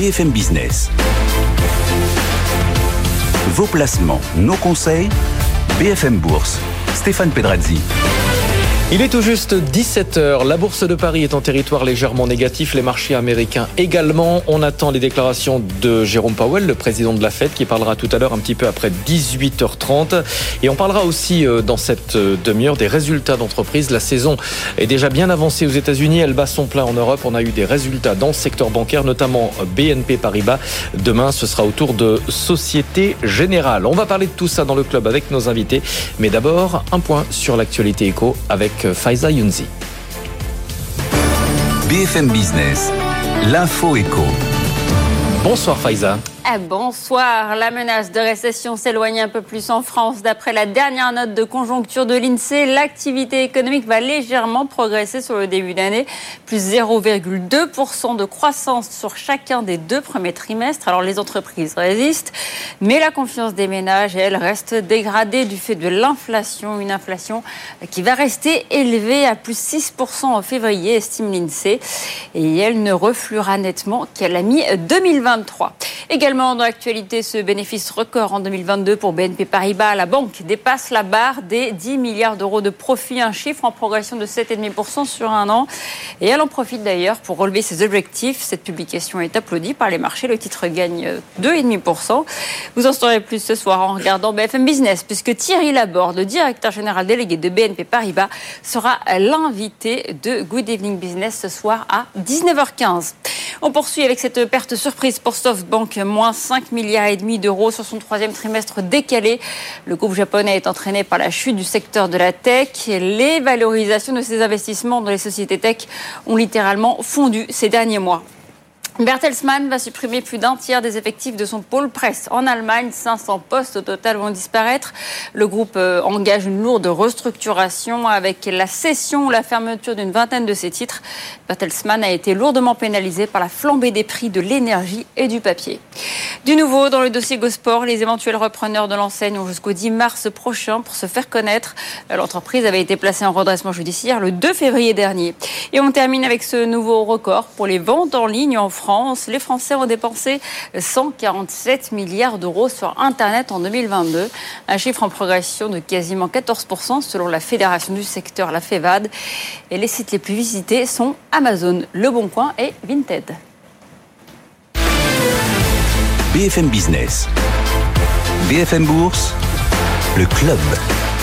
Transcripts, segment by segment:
BFM Business. Vos placements, nos conseils, BFM Bourse. Stéphane Pedrazzi. Il est tout juste 17h. La bourse de Paris est en territoire légèrement négatif. Les marchés américains également. On attend les déclarations de Jérôme Powell, le président de la Fed, qui parlera tout à l'heure un petit peu après 18h30. Et on parlera aussi euh, dans cette euh, demi-heure des résultats d'entreprise. La saison est déjà bien avancée aux États-Unis. Elle bat son plein en Europe. On a eu des résultats dans le secteur bancaire, notamment BNP Paribas. Demain, ce sera au tour de Société Générale. On va parler de tout ça dans le club avec nos invités. Mais d'abord, un point sur l'actualité éco avec Faiza Younzi. BFM Business, l'info éco. Bonsoir Faiza. Eh, bonsoir. La menace de récession s'éloigne un peu plus en France. D'après la dernière note de conjoncture de l'INSEE, l'activité économique va légèrement progresser sur le début d'année, plus 0,2% de croissance sur chacun des deux premiers trimestres. Alors les entreprises résistent, mais la confiance des ménages, elle, reste dégradée du fait de l'inflation, une inflation qui va rester élevée à plus 6% en février, estime l'INSEE, et elle ne refluera nettement qu'elle a mis 2023. Également dans l'actualité, ce bénéfice record en 2022 pour BNP Paribas. La banque dépasse la barre des 10 milliards d'euros de profit, un chiffre en progression de 7,5% sur un an. Et elle en profite d'ailleurs pour relever ses objectifs. Cette publication est applaudie par les marchés. Le titre gagne 2,5%. Vous en saurez plus ce soir en regardant BFM Business, puisque Thierry Laborde, directeur général délégué de BNP Paribas, sera l'invité de Good Evening Business ce soir à 19h15. On poursuit avec cette perte surprise pour SoftBank, moins 5 milliards et demi d'euros sur son troisième trimestre décalé. Le groupe japonais est entraîné par la chute du secteur de la tech. Les valorisations de ses investissements dans les sociétés tech ont littéralement fondu ces derniers mois. Bertelsmann va supprimer plus d'un tiers des effectifs de son pôle presse. En Allemagne, 500 postes au total vont disparaître. Le groupe euh, engage une lourde restructuration avec la cession ou la fermeture d'une vingtaine de ses titres. Bertelsmann a été lourdement pénalisé par la flambée des prix de l'énergie et du papier. Du nouveau, dans le dossier Gosport, les éventuels repreneurs de l'enseigne ont jusqu'au 10 mars prochain pour se faire connaître. L'entreprise avait été placée en redressement judiciaire le 2 février dernier. Et on termine avec ce nouveau record pour les ventes en ligne en France les Français ont dépensé 147 milliards d'euros sur Internet en 2022, un chiffre en progression de quasiment 14% selon la fédération du secteur, la FEVAD. Et les sites les plus visités sont Amazon, Le Bon Coin et Vinted. BFM Business, BFM Bourse, le club.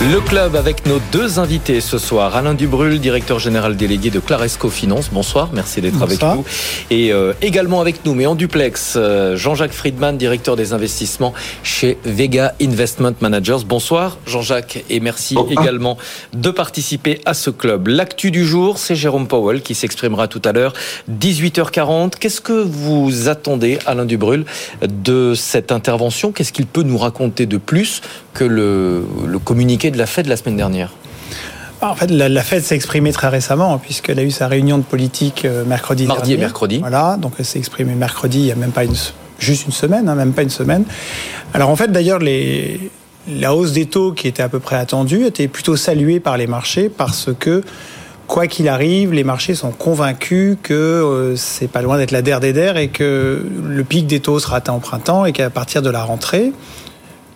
Le club avec nos deux invités ce soir. Alain Dubrul, directeur général délégué de Claresco Finance. Bonsoir, merci d'être avec nous. Et euh, également avec nous, mais en duplex, euh, Jean-Jacques Friedman, directeur des investissements chez Vega Investment Managers. Bonsoir Jean-Jacques et merci également de participer à ce club. L'actu du jour, c'est Jérôme Powell qui s'exprimera tout à l'heure, 18h40. Qu'est-ce que vous attendez, Alain Dubrul, de cette intervention? Qu'est-ce qu'il peut nous raconter de plus que le, le communiqué de la Fed la semaine dernière en fait, la, Fed s'est exprimée très récemment, hein, puisqu'elle a eu sa réunion de politique euh, mercredi Mardi et mercredi. Voilà, donc elle s'est exprimée mercredi, il n'y a même pas une, juste une semaine, hein, même pas une semaine. Alors en fait, d'ailleurs, les, la hausse des taux qui était à peu près attendue était plutôt saluée par les marchés parce que quoi qu'il arrive, les marchés sont convaincus que euh, c'est pas loin d'être la der des der et que le pic des taux sera atteint au printemps et qu'à partir de la rentrée,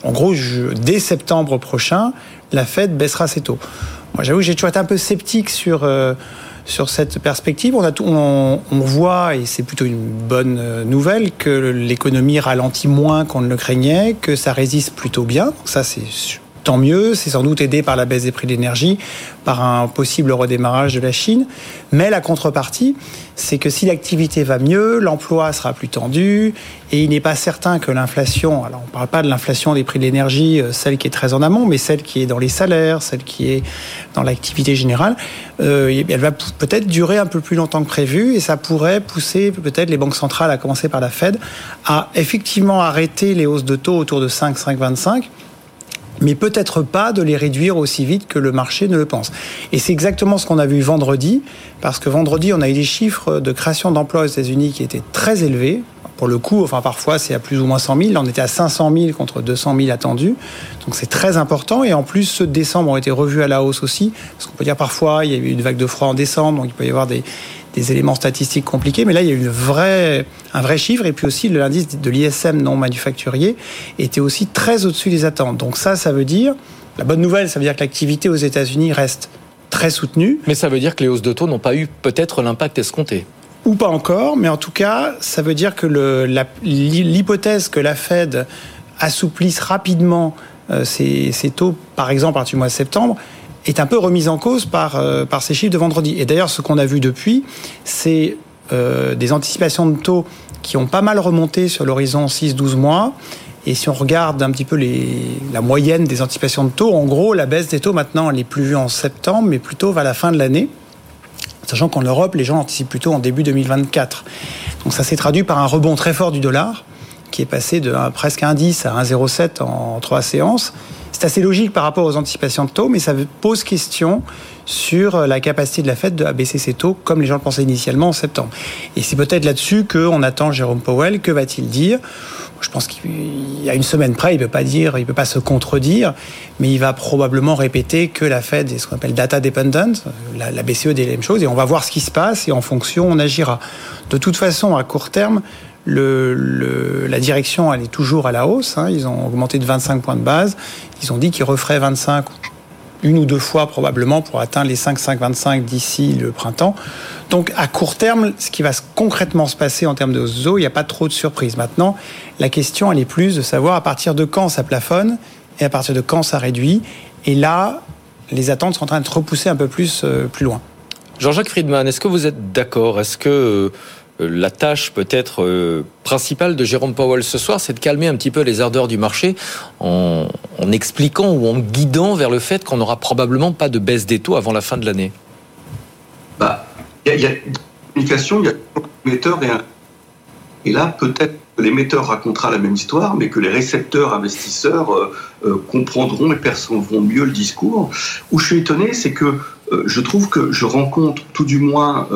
en gros, dès septembre prochain, la Fed baissera ses taux. Moi, j'avoue, j'ai toujours été un peu sceptique sur euh, sur cette perspective. On, a tout, on, voit, et c'est plutôt une bonne euh, nouvelle, que l'économie ralentit moins qu'on ne le craignait, que ça résiste plutôt bien. Ça, c'est tant mieux. C'est sans doute aidé par la baisse des prix de l'énergie, par un possible redémarrage de la Chine. Mais la contrepartie, c'est que si l'activité va mieux, l'emploi sera plus tendu, et il n'est pas certain que l'inflation, alors on ne parle pas de l'inflation des prix de l'énergie, euh, celle qui est très en amont, mais celle qui est dans les salaires, celle qui est dans l'activité générale, euh, elle va peut-être durer un peu plus longtemps que prévu, et ça pourrait pousser peut-être les banques centrales, à commencer par la Fed, à effectivement arrêter les hausses de taux autour de 5, 5,25 mais peut-être pas de les réduire aussi vite que le marché ne le pense. Et c'est exactement ce qu'on a vu vendredi, parce que vendredi, on a eu des chiffres de création d'emplois aux États-Unis qui étaient très élevés. Pour le coup, enfin parfois c'est à plus ou moins 100 000. Là, on était à 500 000 contre 200 000 attendus. Donc c'est très important. Et en plus, ceux de décembre ont été revus à la hausse aussi. Parce qu'on peut dire parfois, il y a eu une vague de froid en décembre, donc il peut y avoir des, des éléments statistiques compliqués. Mais là, il y a eu une vraie, un vrai chiffre. Et puis aussi, l'indice de l'ISM non manufacturier était aussi très au-dessus des attentes. Donc ça, ça veut dire, la bonne nouvelle, ça veut dire que l'activité aux États-Unis reste très soutenue. Mais ça veut dire que les hausses de taux n'ont pas eu peut-être l'impact escompté ou pas encore, mais en tout cas, ça veut dire que l'hypothèse que la Fed assouplisse rapidement euh, ces, taux, par exemple, à partir du mois de septembre, est un peu remise en cause par, euh, par ces chiffres de vendredi. Et d'ailleurs, ce qu'on a vu depuis, c'est euh, des anticipations de taux qui ont pas mal remonté sur l'horizon 6-12 mois. Et si on regarde un petit peu les, la moyenne des anticipations de taux, en gros, la baisse des taux maintenant, elle n'est plus vue en septembre, mais plutôt vers la fin de l'année. Sachant qu'en Europe, les gens anticipent plutôt en début 2024. Donc ça s'est traduit par un rebond très fort du dollar, qui est passé de presque 1,10 à 1,07 en trois séances. C'est assez logique par rapport aux anticipations de taux, mais ça pose question sur la capacité de la Fed à baisser ses taux comme les gens le pensaient initialement en septembre. Et c'est peut-être là-dessus qu'on attend Jérôme Powell. Que va-t-il dire? Je pense qu'il y a une semaine près, il ne peut pas dire, il peut pas se contredire, mais il va probablement répéter que la Fed est ce qu'on appelle data dependent, la, la BCE dit la même chose, et on va voir ce qui se passe et en fonction on agira. De toute façon, à court terme, le, la direction, elle est toujours à la hausse. Hein. Ils ont augmenté de 25 points de base. Ils ont dit qu'ils referaient 25 une ou deux fois probablement pour atteindre les 5, 5, 25 d'ici le printemps. Donc à court terme, ce qui va concrètement se passer en termes de ZO, il n'y a pas trop de surprises. Maintenant, la question, elle est plus de savoir à partir de quand ça plafonne et à partir de quand ça réduit. Et là, les attentes sont en train de se repousser un peu plus, euh, plus loin. Jean-Jacques Friedman, est-ce que vous êtes d'accord? Est-ce que euh, la tâche peut-être euh, principale de Jérôme Powell ce soir, c'est de calmer un petit peu les ardeurs du marché en, expliquant ou en guidant vers le fait qu'on n'aura probablement pas de baisse des taux avant la fin de l'année. Bah, il y, a communication, il y a un émetteur et un... Et là, peut-être que l'émetteur racontera la même histoire, mais que les récepteurs investisseurs euh, comprendront et percevront mieux le discours. Où je suis étonné, c'est que je trouve que je rencontre, tout du moins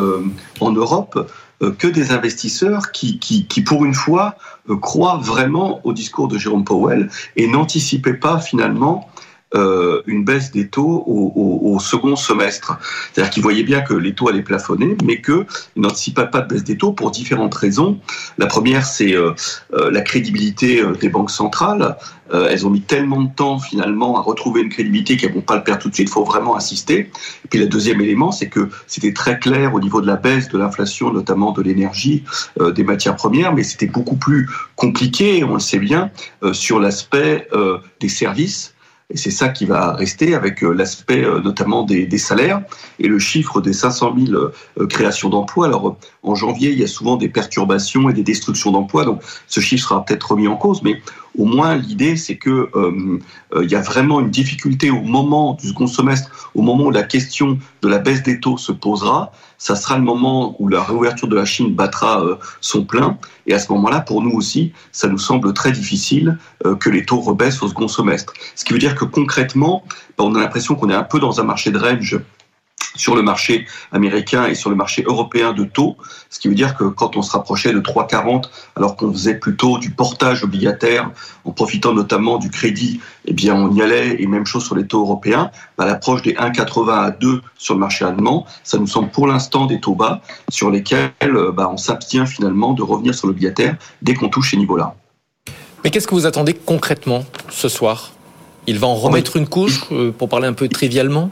en Europe, euh, que des investisseurs qui, qui, qui pour une fois, euh, croient vraiment au discours de Jérôme Powell et n'anticipaient pas finalement euh, une baisse des taux au, second semestre. C'est-à-dire qu'ils voyaient bien que les taux allaient plafonner, mais qu'ils n'anticipaient pas de baisse des taux pour différentes raisons. La première, c'est euh, euh, la crédibilité des banques centrales. elles ont mis tellement de temps finalement à retrouver une crédibilité qu'elles vont pas le perdre tout de suite. Il faut vraiment insister. Et puis le deuxième élément, c'est que c'était très clair au niveau de la baisse de l'inflation, notamment de l'énergie, des matières premières, mais c'était beaucoup plus compliqué, on le sait bien, sur l'aspect des services et c'est ça qui va rester avec euh, l'aspect euh, notamment des, salaires et le chiffre des 500 000 euh, créations d'emplois. Alors en janvier, il y a souvent des perturbations et des destructions d'emplois, donc ce chiffre sera peut-être remis en cause, mais au moins l'idée c'est que euh, il y a vraiment une difficulté au moment du second semestre, au moment où la question de la baisse des taux se posera, ça sera le moment où la réouverture de la Chine battra euh, son plein. Et à ce moment-là, pour nous aussi, ça nous semble très difficile euh, que les taux rebaissent au second semestre. Ce qui veut dire que concrètement, bah, on a l'impression qu'on est un peu dans un marché de range sur le marché américain et sur le marché européen de taux, ce qui veut dire que quand on se rapprochait de 3,40 alors qu'on faisait plutôt du portage obligataire en profitant notamment du crédit, eh bien on y allait. Et même chose sur les taux européens, bah, l'approche des 1,80 à 2 sur le marché allemand, ça nous semble pour l'instant des taux bas sur lesquels euh, bah, on s'abstient finalement de revenir sur l'obligataire dès qu'on touche ces niveaux-là. Mais qu'est-ce que vous attendez concrètement ce soir? Il va en remettre une couche, euh, pour parler un peu trivialement?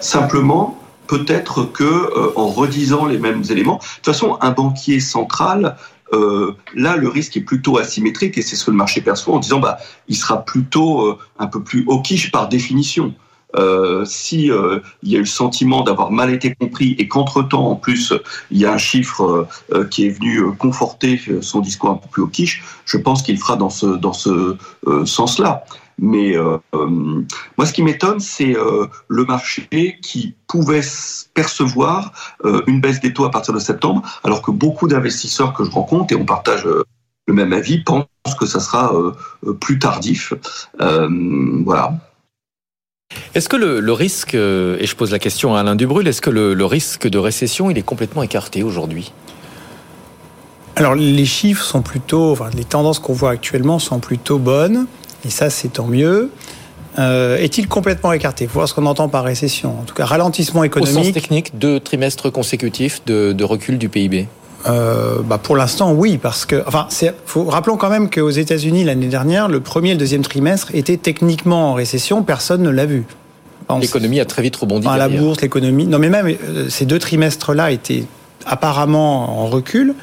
Simplement, peut-être que euh, en redisant les mêmes éléments, de toute façon, un banquier central, euh, là, le risque est plutôt asymétrique et c'est ce que le marché perçoit en disant, bah, il sera plutôt euh, un peu plus hawkish par définition. Euh, si il y a eu le sentiment d'avoir mal été compris et qu'entre-temps, en plus, il y a un chiffre qui est venu conforter son discours un peu plus hawkish, je pense qu'il fera dans ce, dans ce sens-là. Mais euh, euh, moi, ce qui m'étonne, c'est euh, le marché qui pouvait percevoir une baisse des taux à partir de septembre, alors que beaucoup d'investisseurs que je rencontre, et on partage le même avis, pensent que ça sera plus tardif. voilà. Est-ce que le, risque, et je pose la question à Alain Dubrul, est-ce que le, le risque de récession, il est complètement écarté aujourd'hui? Alors les chiffres sont plutôt, enfin, les tendances qu'on voit actuellement sont plutôt bonnes. Et ça, c'est tant mieux. euh, est-il complètement écarté? Faut voir ce qu'on entend par récession. En tout cas, ralentissement économique. Au sens technique, deux trimestres consécutifs de, de recul du PIB. Euh, bah pour l'instant, oui, parce que, enfin, faut, rappelons quand même qu'aux États-Unis l'année dernière, le premier et le deuxième trimestre étaient techniquement en récession. Personne ne l'a vu. L'économie a très vite rebondi. la bourse, l'économie. Non, mais même euh, ces deux trimestres-là étaient apparemment en recul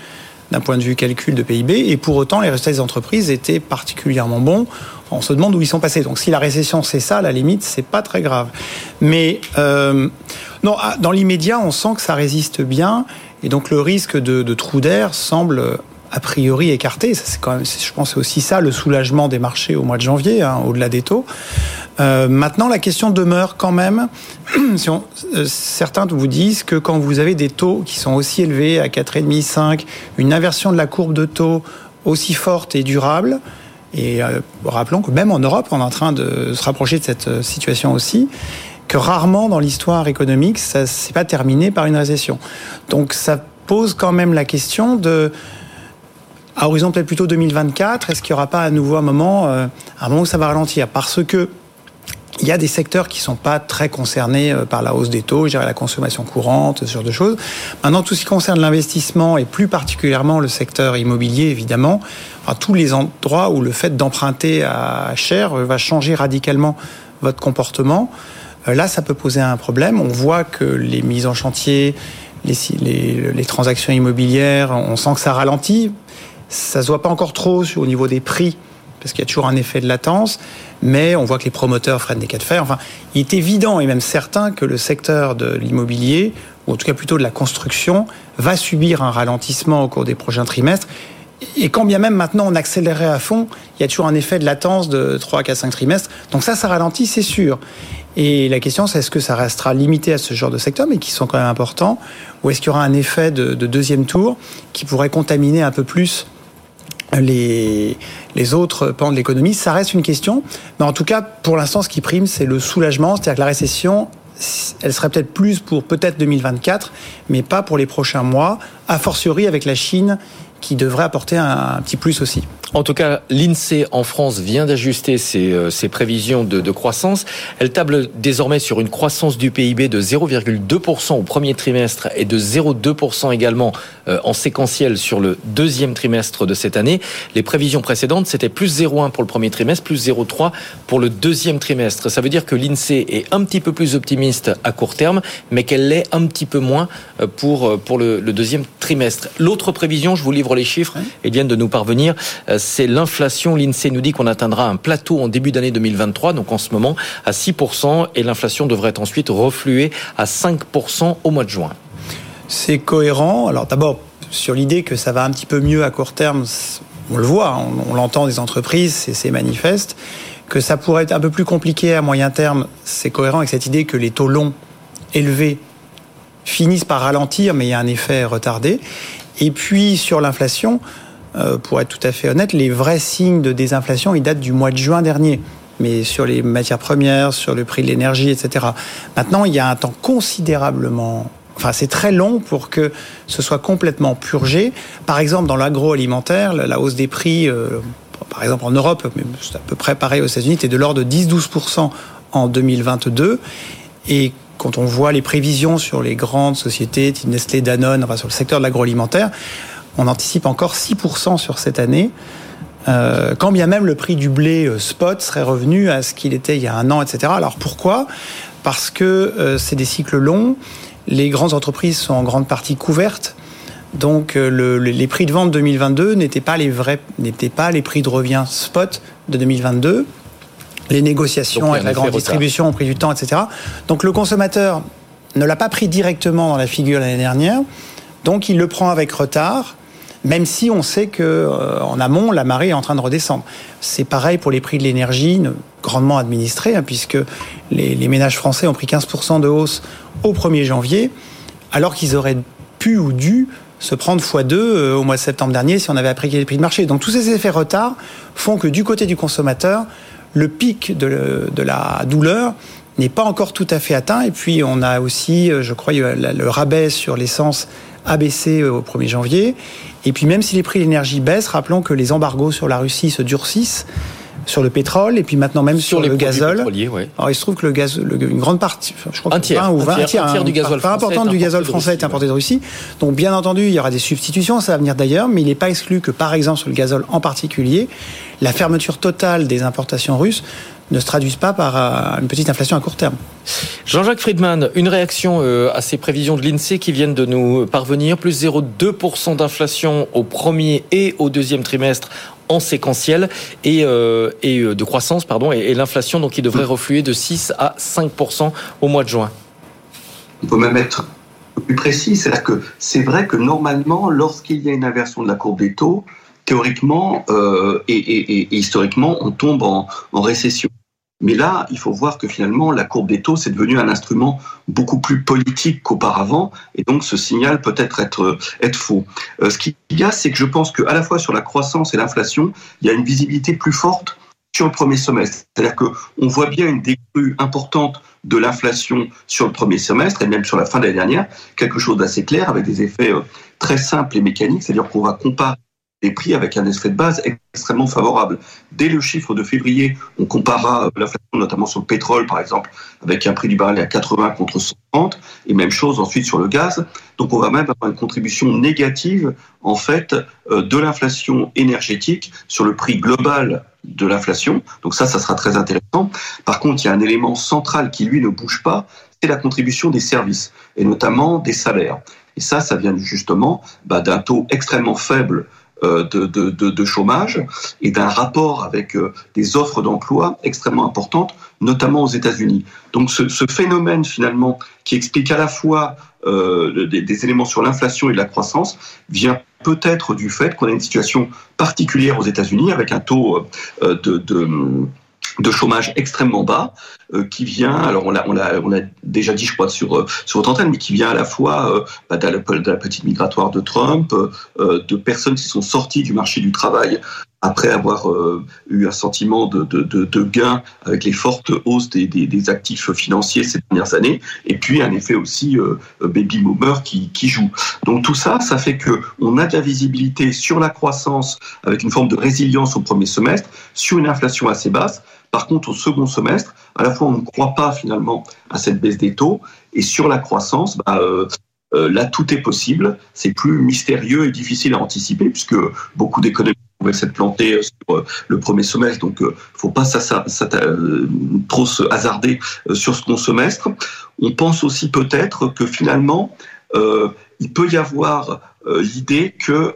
d'un point de vue calcul de PIB, et pour autant, les résultats des entreprises étaient particulièrement bons. On se demande où ils sont passés. Donc, si la récession c'est ça, la limite, c'est pas très grave. Mais euh, non, ah, dans l'immédiat, on sent que ça résiste bien, et donc le risque de, de trou d'air semble a priori écarté. C'est quand même, je pense, aussi ça le soulagement des marchés au mois de janvier, hein, au-delà des taux. Euh, maintenant, la question demeure quand même. si on, euh, certains vous disent que quand vous avez des taux qui sont aussi élevés à 4,5, 5, une inversion de la courbe de taux aussi forte et durable, et euh, rappelons que même en Europe, on est en train de se rapprocher de cette euh, situation aussi, que rarement dans l'histoire économique, ça s'est pas terminé par une récession. Donc ça pose quand même la question de à horizon peut-être plutôt 2024, est-ce qu'il n'y aura pas à nouveau un moment, un moment où ça va ralentir? Parce que il y a des secteurs qui sont pas très concernés euh, par la hausse des taux, je dirais la consommation courante, ce genre de choses. Maintenant, tout ce qui concerne l'investissement et plus particulièrement le secteur immobilier, évidemment, à tous les endroits où le fait d'emprunter à cher va changer radicalement votre comportement. Euh, là, ça peut poser un problème. On voit que les mises en chantier, les, les, les transactions immobilières, on sent que ça ralentit. Ça se voit pas encore trop au niveau des prix parce qu'il y a toujours un effet de latence, mais on voit que les promoteurs freinent des cas de fer. Enfin, il est évident et même certain que le secteur de l'immobilier, ou en tout cas plutôt de la construction, va subir un ralentissement au cours des prochains trimestres. Et quand bien même maintenant on accélérait à fond, il y a toujours un effet de latence de 3, 4, 5 trimestres. Donc ça, ça ralentit, c'est sûr. Et la question, c'est est-ce que ça restera limité à ce genre de secteur, mais qui sont quand même importants, ou est-ce qu'il y aura un effet de deuxième tour qui pourrait contaminer un peu plus les, les autres pans de l'économie, ça reste une question. Mais en tout cas, pour l'instant, ce qui prime, c'est le soulagement, c'est-à-dire que la récession, elle serait peut-être plus pour peut-être 2024, mais pas pour les prochains mois, a fortiori avec la Chine qui devrait apporter un, petit plus aussi. En tout cas, l'INSEE en France vient d'ajuster ses, euh, prévisions de, de, croissance. Elle table désormais sur une croissance du PIB de 0,2% au premier trimestre et de 0,2% également euh, en séquentiel sur le deuxième trimestre de cette année. Les prévisions précédentes, c'était plus 0,1 pour le premier trimestre, plus 0,3 pour le deuxième trimestre. Ça veut dire que l'INSEE est un petit peu plus optimiste à court terme, mais qu'elle l'est un petit peu moins euh, pour, pour le, le deuxième trimestre. L'autre prévision, je vous livre les chiffres, viennent de nous parvenir c'est l'inflation. L'INSEE nous dit qu'on atteindra un plateau en début d'année 2023, donc en ce moment à 6%, et l'inflation devrait ensuite refluer à 5% au mois de juin. C'est cohérent. Alors d'abord, sur l'idée que ça va un petit peu mieux à court terme, on le voit, on, l'entend des entreprises, c'est manifeste. Que ça pourrait être un peu plus compliqué à moyen terme, c'est cohérent avec cette idée que les taux longs élevés finissent par ralentir, mais il y a un effet retardé. Et puis sur l'inflation, euh, pour être tout à fait honnête, les vrais signes de désinflation, ils datent du mois de juin dernier mais sur les matières premières, sur le prix de l'énergie, etc. Maintenant, il y a un temps considérablement Enfin, c'est très long pour que ce soit complètement purgé. Par exemple, dans l'agroalimentaire, la hausse des prix, euh, par exemple en Europe, mais c'est à peu près pareil aux États-Unis, était de l'ordre de 10-12% en 2022. Et quand on voit les prévisions sur les grandes sociétés, type Nestlé, Danone, enfin sur le secteur de l'agroalimentaire, on anticipe encore 6% sur cette année. Euh, quand bien même le prix du blé euh, spot serait revenu à ce qu'il était il y a un an, etc. Alors pourquoi? Parce que euh, c'est des cycles longs, les grandes entreprises sont en grande partie couvertes, donc les prix de vente 2022 n'étaient pas les vrais, n'étaient pas les prix de revient spot de 2022. Les négociations avec la grande distribution ont pris du temps, etc. Donc le consommateur ne l'a pas pris directement dans la figure l'année dernière, donc il le prend avec retard même si on sait que euh, en amont la marée est en train de redescendre. C'est pareil pour les prix de l'énergie, grandement administrés, hein, puisque les, ménages français ont pris 15% de hausse au 1er janvier, alors qu'ils auraient pu ou dû se prendre x2 euh, au mois de septembre dernier si on avait appliqué les prix de marché. Donc tous ces effets retard font que du côté du consommateur, le pic de, la douleur n'est pas encore tout à fait atteint. Et puis on a aussi, euh, je crois, le rabais sur l'essence a baissé au 1er janvier. Et puis même si les prix de l'énergie baissent, rappelons que les embargos sur la Russie se durcissent. sur le pétrole et puis maintenant même sur, les le gazole. Ouais. Alors il se trouve que le gaz, une grande partie, je crois un tiers, 20 ou 20, un tiers, un tiers du gazole français du gazole français est importé de Russie. Donc bien entendu, il y aura des substitutions, ça va venir d'ailleurs, mais il n'est pas exclu que par exemple sur le gazole en particulier, la fermeture totale des importations russes ne se traduise pas par euh, une petite inflation à court terme. Jean-Jacques Friedman, une réaction euh, à ces prévisions de l'INSEE qui viennent de nous parvenir, plus 0,2% d'inflation au premier et au deuxième trimestre en séquentiel et, euh, et de croissance pardon et, l'inflation donc qui devrait refluer de 6 à 5 au mois de juin. On peut même être plus précis, c'est-à-dire que c'est vrai que normalement lorsqu'il y a une inversion de la courbe des taux, théoriquement euh, et, et, et, historiquement, on tombe en, en, récession. Mais là, il faut voir que finalement, la courbe des taux, c'est devenu un instrument beaucoup plus politique qu'auparavant, et donc ce signal peut être être, être faux. Euh, ce qu'il y a, c'est que je pense qu'à la fois sur la croissance et l'inflation, il y a une visibilité plus forte sur le premier semestre. C'est-à-dire qu'on voit bien une décrue importante de l'inflation sur le premier semestre et même sur la fin de l'année dernière, quelque chose d'assez clair avec des effets euh, très simples et mécaniques, c'est-à-dire qu'on va comparer des prix avec un effet de base extrêmement favorable. Dès le chiffre de février, on comparera l'inflation notamment sur le pétrole, par exemple, avec un prix du baril à 80 contre 130, et même chose ensuite sur le gaz. Donc on va même avoir une contribution négative, en fait, euh, de l'inflation énergétique sur le prix global de l'inflation. Donc ça, ça sera très intéressant. Par contre, il y a un élément central qui, lui, ne bouge pas, c'est la contribution des services, et notamment des salaires. Et ça, ça vient justement bah, d'un taux extrêmement faible euh, de, de, chômage et d'un rapport avec euh, des offres d'emploi extrêmement importantes, notamment aux États-Unis. Donc ce, phénomène finalement qui explique à la fois euh, des, éléments sur l'inflation et la croissance vient peut-être du fait qu'on a une situation particulière aux États-Unis avec un taux euh, de de chômage extrêmement bas euh, qui vient, alors on l'a on a, on a déjà dit je crois sur, euh, sur votre antenne, mais qui vient à la fois euh, bah, de, la, de, la, petite migratoire de Trump, euh, de personnes qui sont sorties du marché du travail après avoir euh, eu un sentiment de, de, gain avec les fortes hausses des, des, actifs financiers ces dernières années, et puis un effet aussi euh, baby boomer qui, qui, joue. Donc tout ça, ça fait que on a de la visibilité sur la croissance avec une forme de résilience au premier semestre, sur une inflation assez basse, par contre, au second semestre, à la fois, on ne croit pas finalement à cette baisse des taux, et sur la croissance, bah, euh, euh, là, tout est possible. C'est plus mystérieux et difficile à anticiper, puisque beaucoup d'économies pouvaient s'être plantées sur euh, le premier semestre, donc il euh, faut pas euh, trop se hasarder sur ce second semestre. On pense aussi peut-être que finalement, il peut y avoir l'idée que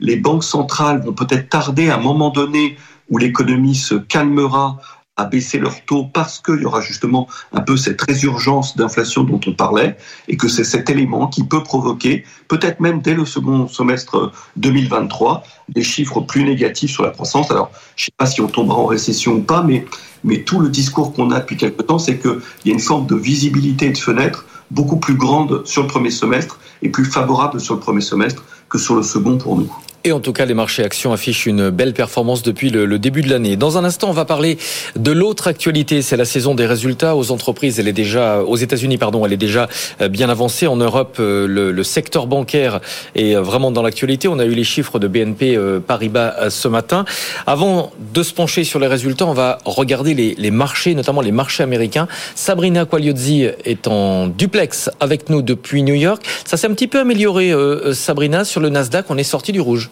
les banques centrales vont peut-être tarder à un moment donné où l'économie se calmera à baisser leur taux parce qu'il y aura justement un peu cette résurgence d'inflation dont on parlait et que c'est cet élément qui peut provoquer, peut-être même dès le second semestre 2023, des chiffres plus négatifs sur la croissance. Alors, je ne sais pas si on tombera en récession ou pas, mais, mais tout le discours qu'on a depuis quelque temps, c'est qu'il y a une forme de visibilité et de fenêtre beaucoup plus grande sur le premier semestre et plus favorable sur le premier semestre que sur le second pour nous. Et en tout cas, les marchés actions affichent une belle performance depuis le, début de l'année. Dans un instant, on va parler de l'autre actualité. C'est la saison des résultats aux entreprises. Elle est déjà aux États-Unis, pardon. Elle est déjà euh, bien avancée. En Europe, euh, le, le secteur bancaire est euh, vraiment dans l'actualité. On a eu les chiffres de BNP Paribas ce matin. Avant de se pencher sur les résultats, on va regarder les, les marchés, notamment les marchés américains. Sabrina Quagliozzi est en duplex avec nous depuis New York. Ça s'est un petit peu amélioré, Sabrina, sur le Nasdaq. On est sorti du rouge.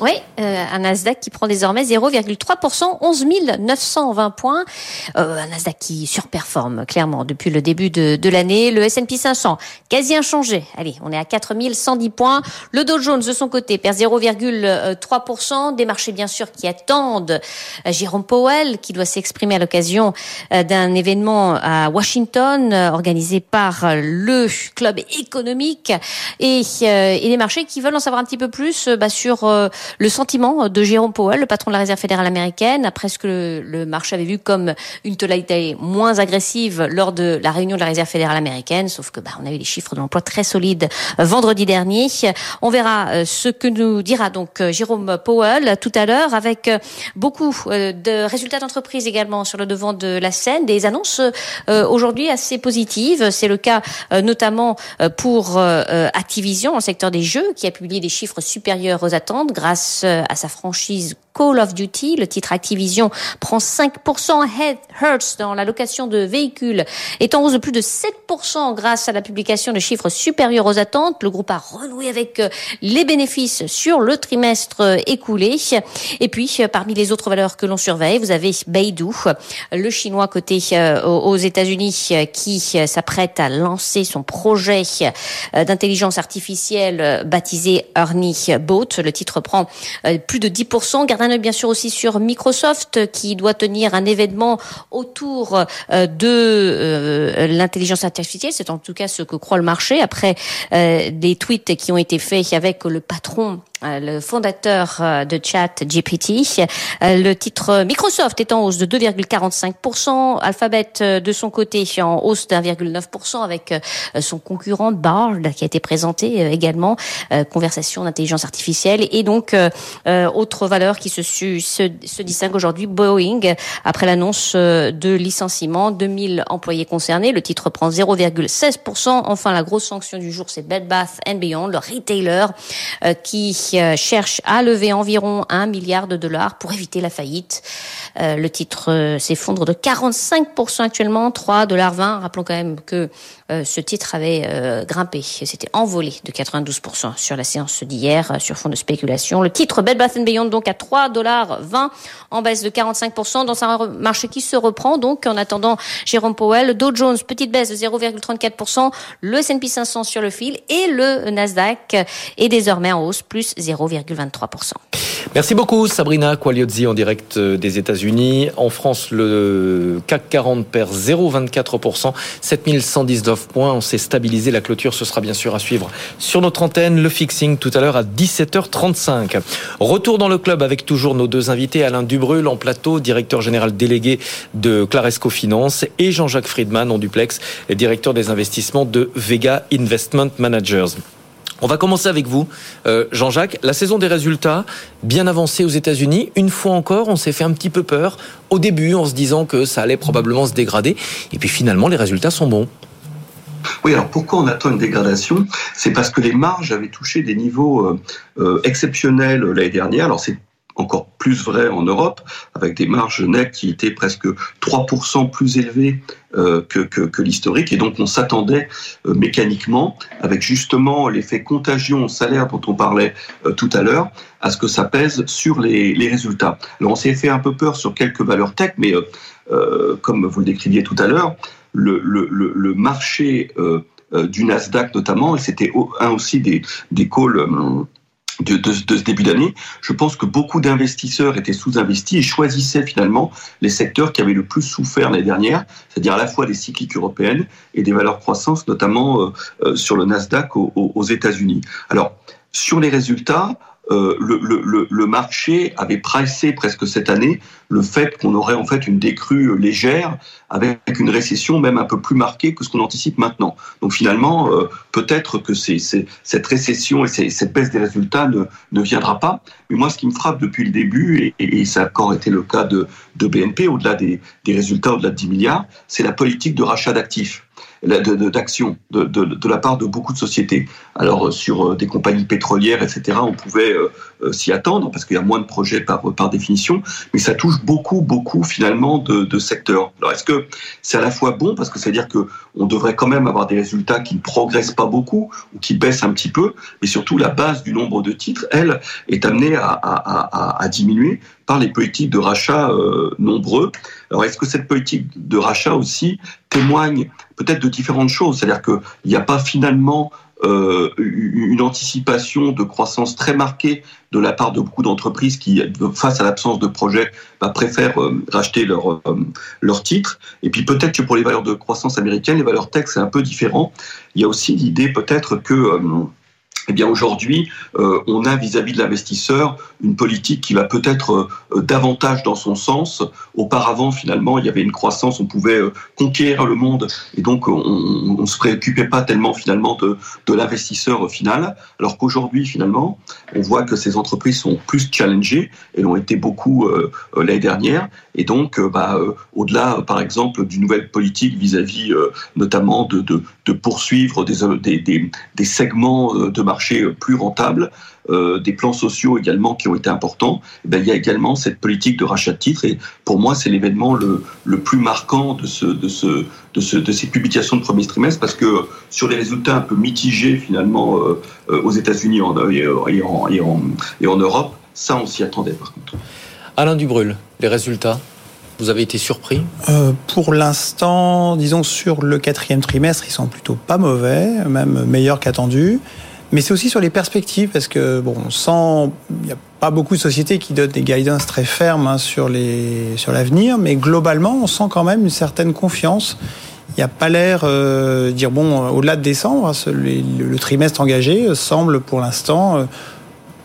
Oui, euh, un Nasdaq qui prend désormais 0,3%, 11 920 points. Euh, un Nasdaq qui surperforme clairement depuis le début de, de l'année. Le S&P 500, quasi inchangé. Allez, on est à 4 110 points. Le Dow Jones, de son côté, perd 0,3%. Des marchés, bien sûr, qui attendent euh, Jérôme Powell, qui doit s'exprimer à l'occasion euh, d'un événement à Washington, organisé par le club économique. Et, et les marchés qui veulent en savoir un petit peu plus bah, sur le sentiment de Jérôme Powell, le patron de la Réserve fédérale américaine, après ce que le, marché avait vu comme une tonalité moins agressive lors de la réunion de la Réserve fédérale américaine, sauf que bah, on a eu des chiffres de l'emploi très solides euh, vendredi dernier. On verra euh, ce que nous dira donc euh, Jérôme Powell tout à l'heure, avec beaucoup de résultats d'entreprise également sur le devant de la scène, des annonces aujourd'hui assez positives. C'est le cas notamment pour Activision, en secteur des jeux, qui a publié des chiffres supérieurs aux attentes grâce à sa franchise Call of Duty. Le titre Activision prend 5%. Hertz dans la location de véhicules est en hausse de plus de 7% grâce à la publication de chiffres supérieurs aux attentes. Le groupe a renoué avec euh, les bénéfices sur le trimestre euh, écoulé. Et puis, euh, parmi les autres valeurs que l'on surveille, vous avez Beidou, le chinois côté aux États-Unis qui s'apprête à lancer son projet d'intelligence artificielle baptisé Ernie Bot. Le titre prend plus de 10% un bien sûr aussi sur Microsoft qui doit tenir un événement autour euh, de euh, l'intelligence artificielle. C'est en tout cas ce que croit le marché après euh, des tweets qui ont été faits avec le patron le fondateur euh, de Chat GPT. Euh, le titre Microsoft est en hausse de 2,45%. Alphabet de son côté en hausse d'1,9% avec son concurrent Bard qui a été présenté également. Conversation d'intelligence artificielle et donc autre valeur qui se, se, se distingue aujourd'hui Boeing après l'annonce de licenciement 2000 employés concernés. Le titre prend 0,16%. Enfin la grosse sanction du jour c'est Bed Bath Beyond, le retailer qui euh, cherche à lever environ un milliard de dollars pour éviter la faillite. Euh, le titre euh, s'effondre de 45% actuellement, 3,20 dollars. Rappelons quand même que ce titre avait grimpé et s'était envolé de 92% sur la séance d'hier sur fond de spéculation. Le titre Bed Bath Beyond donc à 3,20 dollars en baisse de 45% dans un marché qui se reprend. Donc en attendant Jérôme Powell, Dow Jones petite baisse de 0,34%, le S&P 500 sur le fil et le Nasdaq est désormais en hausse plus 0,23%. Merci beaucoup Sabrina Quagliozzi en direct euh, des États-Unis. En France, le CAC 40 perd 0,24%, 7119 points. On s'est stabilisé. La clôture, ce sera bien sûr à suivre sur notre antenne. Le fixing tout à l'heure à 17h35. Retour dans le club avec toujours nos deux invités, Alain Dubrul en plateau, directeur général délégué de Claresco Finance et Jean-Jacques Friedman en duplex, directeur des investissements de Vega Investment Managers. On va commencer avec vous, euh, Jean-Jacques. La saison des résultats, bien avancée aux États-Unis. Une fois encore, on s'est fait un petit peu peur au début en se disant que ça allait probablement se dégrader. Et puis finalement, les résultats sont bons. Oui, alors pourquoi on attend une dégradation? C'est parce que les marges avaient touché des niveaux euh, euh, exceptionnels l'année dernière. Alors c'est encore plus vrai en Europe, avec des marges nettes qui étaient presque 3% plus élevées euh, que, que, l'historique. Et donc on s'attendait euh, mécaniquement, avec justement l'effet contagion au salaire dont on parlait euh, tout à l'heure, à ce que ça pèse sur les, résultats. Alors on s'est fait un peu peur sur quelques valeurs tech, mais comme vous le décriviez tout à l'heure, le, marché du Nasdaq notamment, et c'était un aussi des calls de, de, ce début d'année, je pense que beaucoup d'investisseurs étaient sous-investis et choisissaient finalement les secteurs qui avaient le plus souffert l'année dernière, c'est-à-dire à la fois des cycliques européennes et des valeurs croissance, notamment euh, euh, sur le Nasdaq aux, aux États-Unis. Alors, sur les résultats, euh, le, le, le, marché avait pricé presque cette année le fait qu'on aurait en fait une décrue légère avec une récession même un peu plus marquée que ce qu'on anticipe maintenant. Donc finalement, euh, peut-être que cette récession et cette baisse des résultats ne, ne, viendra pas. Mais moi, ce qui me frappe depuis le début, et, et ça a encore été le cas de, de BNP, au-delà des, des résultats, au-delà de 10 milliards, c'est la politique de rachat d'actifs d'actions de, de, de, la part de beaucoup de sociétés. Alors euh, sur euh, des compagnies pétrolières, etc., on pouvait euh, s'y attendre parce qu'il y a moins de projets par, par définition, mais ça touche beaucoup, beaucoup finalement de, de secteurs. Alors est-ce que c'est à la fois bon parce que ça veut dire que on devrait quand même avoir des résultats qui ne progressent pas beaucoup ou qui baissent un petit peu, mais surtout la base du nombre de titres, elle, est amenée à, à, diminuer par les politiques de rachat nombreux. Alors est-ce que cette politique de rachat aussi témoigne peut-être de différentes choses? C'est-à-dire qu'il n'y a pas finalement euh, une anticipation de croissance très marquée de la part de beaucoup d'entreprises qui, face à l'absence de projet, bah, préfèrent euh, racheter leurs leur titres. Et puis peut-être que pour les valeurs de croissance américaines, les valeurs tech, c'est un peu différent. Il y a aussi l'idée peut-être que eh bien aujourd'hui, euh, on a vis-à-vis de l'investisseur une politique qui va peut-être euh, davantage dans son sens. Auparavant, finalement, il y avait une croissance, on pouvait euh, conquérir le monde, et donc on ne se préoccupait pas tellement finalement de, de l'investisseur final. Alors qu'aujourd'hui, finalement, on voit que ces entreprises sont plus challengées, elles ont été beaucoup l'année dernière, et donc, bah, au-delà, par exemple, d'une nouvelle politique vis-à-vis notamment de, de, de poursuivre des, des, des, des segments de marché marchés plus rentables, euh, des plans sociaux également qui ont été importants, eh ben, il y a également cette politique de rachat de titres. Et pour moi, c'est l'événement le, le, plus marquant de, ce, de, ce, de, ce, de ces publications de premier trimestre, parce que sur les résultats un peu mitigés finalement euh, euh aux États-Unis et en, et, en, et, en, et en Europe, ça, on s'y attendait par contre. Alain Dubrul, les résultats vous avez été surpris? Euh, Pour l'instant, disons sur le quatrième trimestre, ils sont plutôt pas mauvais, même meilleurs qu'attendus. Mais c'est aussi sur les perspectives, parce que bon, sans, il n'y a pas beaucoup de sociétés qui donnent des guidance très fermes hein, sur les sur l'avenir, mais globalement, on sent quand même une certaine confiance. Il n'y a pas l'air euh, dire bon, au-delà de décembre, hein, le, trimestre engagé semble pour l'instant. Euh,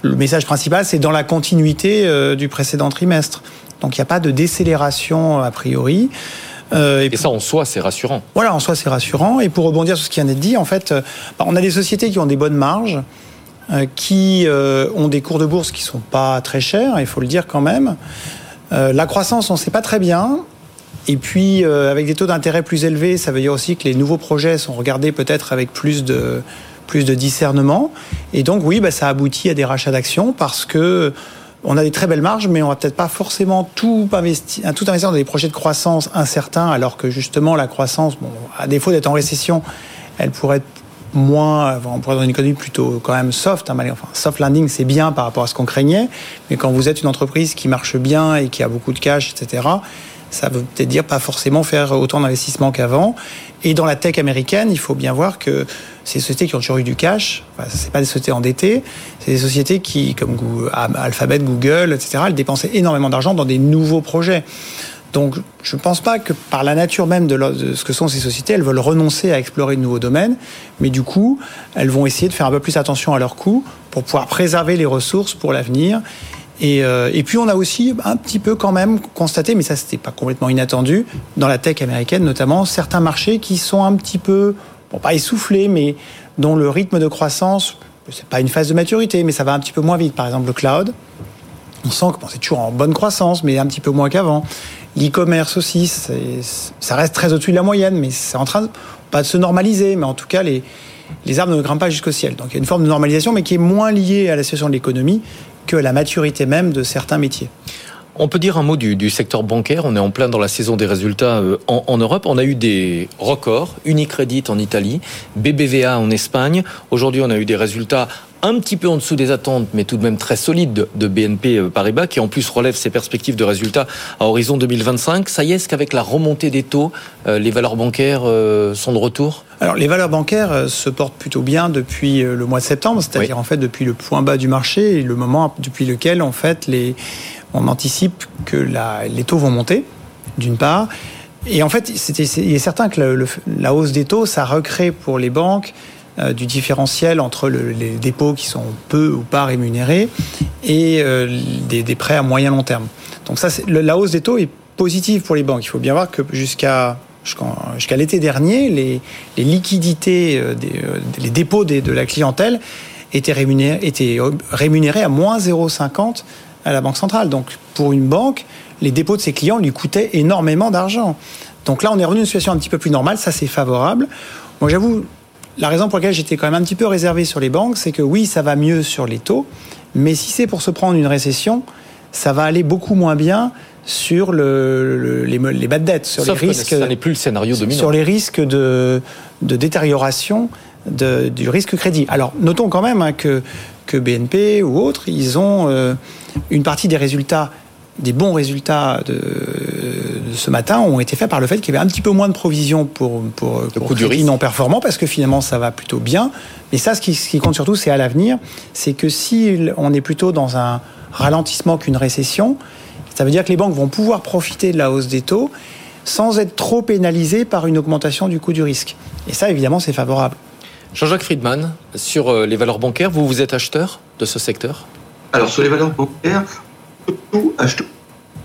le message principal, c'est dans la continuité euh, du précédent trimestre. Donc il n'y a pas de décélération a priori. Euh, et, et, ça, en soi, c'est rassurant. Voilà, en soi, c'est rassurant. Et pour rebondir sur ce qui vient d'être dit, en fait, euh, bah, on a des sociétés qui ont des bonnes marges, euh, qui ont des cours de bourse qui sont pas très chers, il faut le dire quand même. La croissance, on ne sait pas très bien. Et puis, euh, avec des taux d'intérêt plus élevés, ça veut dire aussi que les nouveaux projets sont regardés peut-être avec plus de, plus de discernement. Et donc, oui, bah, ça aboutit à des rachats d'actions parce que on a des très belles marges, mais on va peut-être pas forcément tout investir, tout investir dans des projets de croissance incertains, alors que justement la croissance, bon, à défaut d'être en récession, elle pourrait être moins, on pourrait être dans une économie plutôt quand même soft. Hein, enfin, soft landing, c'est bien par rapport à ce qu'on craignait, mais quand vous êtes une entreprise qui marche bien et qui a beaucoup de cash, etc., ça veut peut-être dire pas forcément faire autant d'investissements qu'avant. Et dans la tech américaine, il faut bien voir que ces sociétés qui ont toujours eu du cash, enfin, c'est pas des sociétés endettées, c'est des sociétés qui, comme Alphabet, Google, etc., elles dépensaient énormément d'argent dans des nouveaux projets. Donc, je ne pense pas que par la nature même de, de, ce que sont ces sociétés, elles veulent renoncer à explorer de nouveaux domaines, mais du coup, elles vont essayer de faire un peu plus attention à leurs coûts pour pouvoir préserver les ressources pour l'avenir. Et, euh, et, puis on a aussi un petit peu quand même constaté, mais ça c'était pas complètement inattendu, dans la tech américaine notamment, certains marchés qui sont un petit peu, bon pas essoufflés, mais dont le rythme de croissance, c'est pas une phase de maturité, mais ça va un petit peu moins vite. Par exemple le cloud, on sent que c'est toujours en bonne croissance, mais un petit peu moins qu'avant. L'e-commerce aussi, ça reste très au-dessus de la moyenne, mais c'est en train de, pas de se normaliser, mais en tout cas les les arbres ne grimpent pas jusqu'au ciel. Donc il y a une forme de normalisation, mais qui est moins liée à la situation de l'économie que la maturité même de certains métiers. On peut dire un mot du, secteur bancaire. On est en plein dans la saison des résultats euh, en, Europe. On a eu des records. Unicredit en Italie, BBVA en Espagne. Aujourd'hui, on a eu des résultats un petit peu en dessous des attentes, mais tout de même très solides de BNP Paribas, qui en plus relève ses perspectives de résultats à horizon 2025. Ça y est, est-ce qu'avec la remontée des taux, euh, les valeurs bancaires euh, sont de retour? Alors, les valeurs bancaires euh, se portent plutôt bien depuis le mois de septembre, c'est-à-dire oui. en fait depuis le point bas du marché et le moment depuis lequel en fait les on anticipe que la, les taux vont monter, d'une part. Et en fait, il est certain que le, le, la hausse des taux, ça recrée pour les banques euh, du différentiel entre le, les dépôts qui sont peu ou pas rémunérés et euh, des, prêts à moyen long terme. Donc ça, la hausse des taux est positive pour les banques. Il faut bien voir que jusqu'à jusqu'à l'été dernier, les, liquidités, euh, des, les dépôts de la clientèle étaient rémunérés, étaient rémunérés à moins 0,50 à la Banque centrale. Donc pour une banque, les dépôts de ses clients lui coûtaient énormément d'argent. Donc là, on est revenu à une situation un petit peu plus normale, ça c'est favorable. Moi j'avoue, la raison pour laquelle j'étais quand même un petit peu réservé sur les banques, c'est que oui, ça va mieux sur les taux, mais si c'est pour se prendre une récession, ça va aller beaucoup moins bien sur le, le, les, les bad dettes, sur Sauf les risques. Ça n'est plus le scénario dominant. Sur les risques de, de détérioration de, du risque crédit. Alors, notons quand même hein, que, que BNP ou autres, ils ont euh, une partie des résultats des bons résultats de, de, ce matin ont été faits par le fait qu'il y avait un petit peu moins de provisions pour, pour, pour crédits non performants, parce que finalement ça va plutôt bien. Mais ça, ce qui, ce qui compte surtout, c'est à l'avenir, c'est que si on est plutôt dans un ralentissement qu'une récession, ça veut dire que les banques vont pouvoir profiter de la hausse des taux sans être trop pénalisées par une augmentation du coût du risque. Et ça, évidemment, c'est favorable. Jean-Jacques Friedman, sur euh, les valeurs bancaires, vous, vous êtes acheteur de ce secteur? Alors, sur les valeurs bancaires, surtout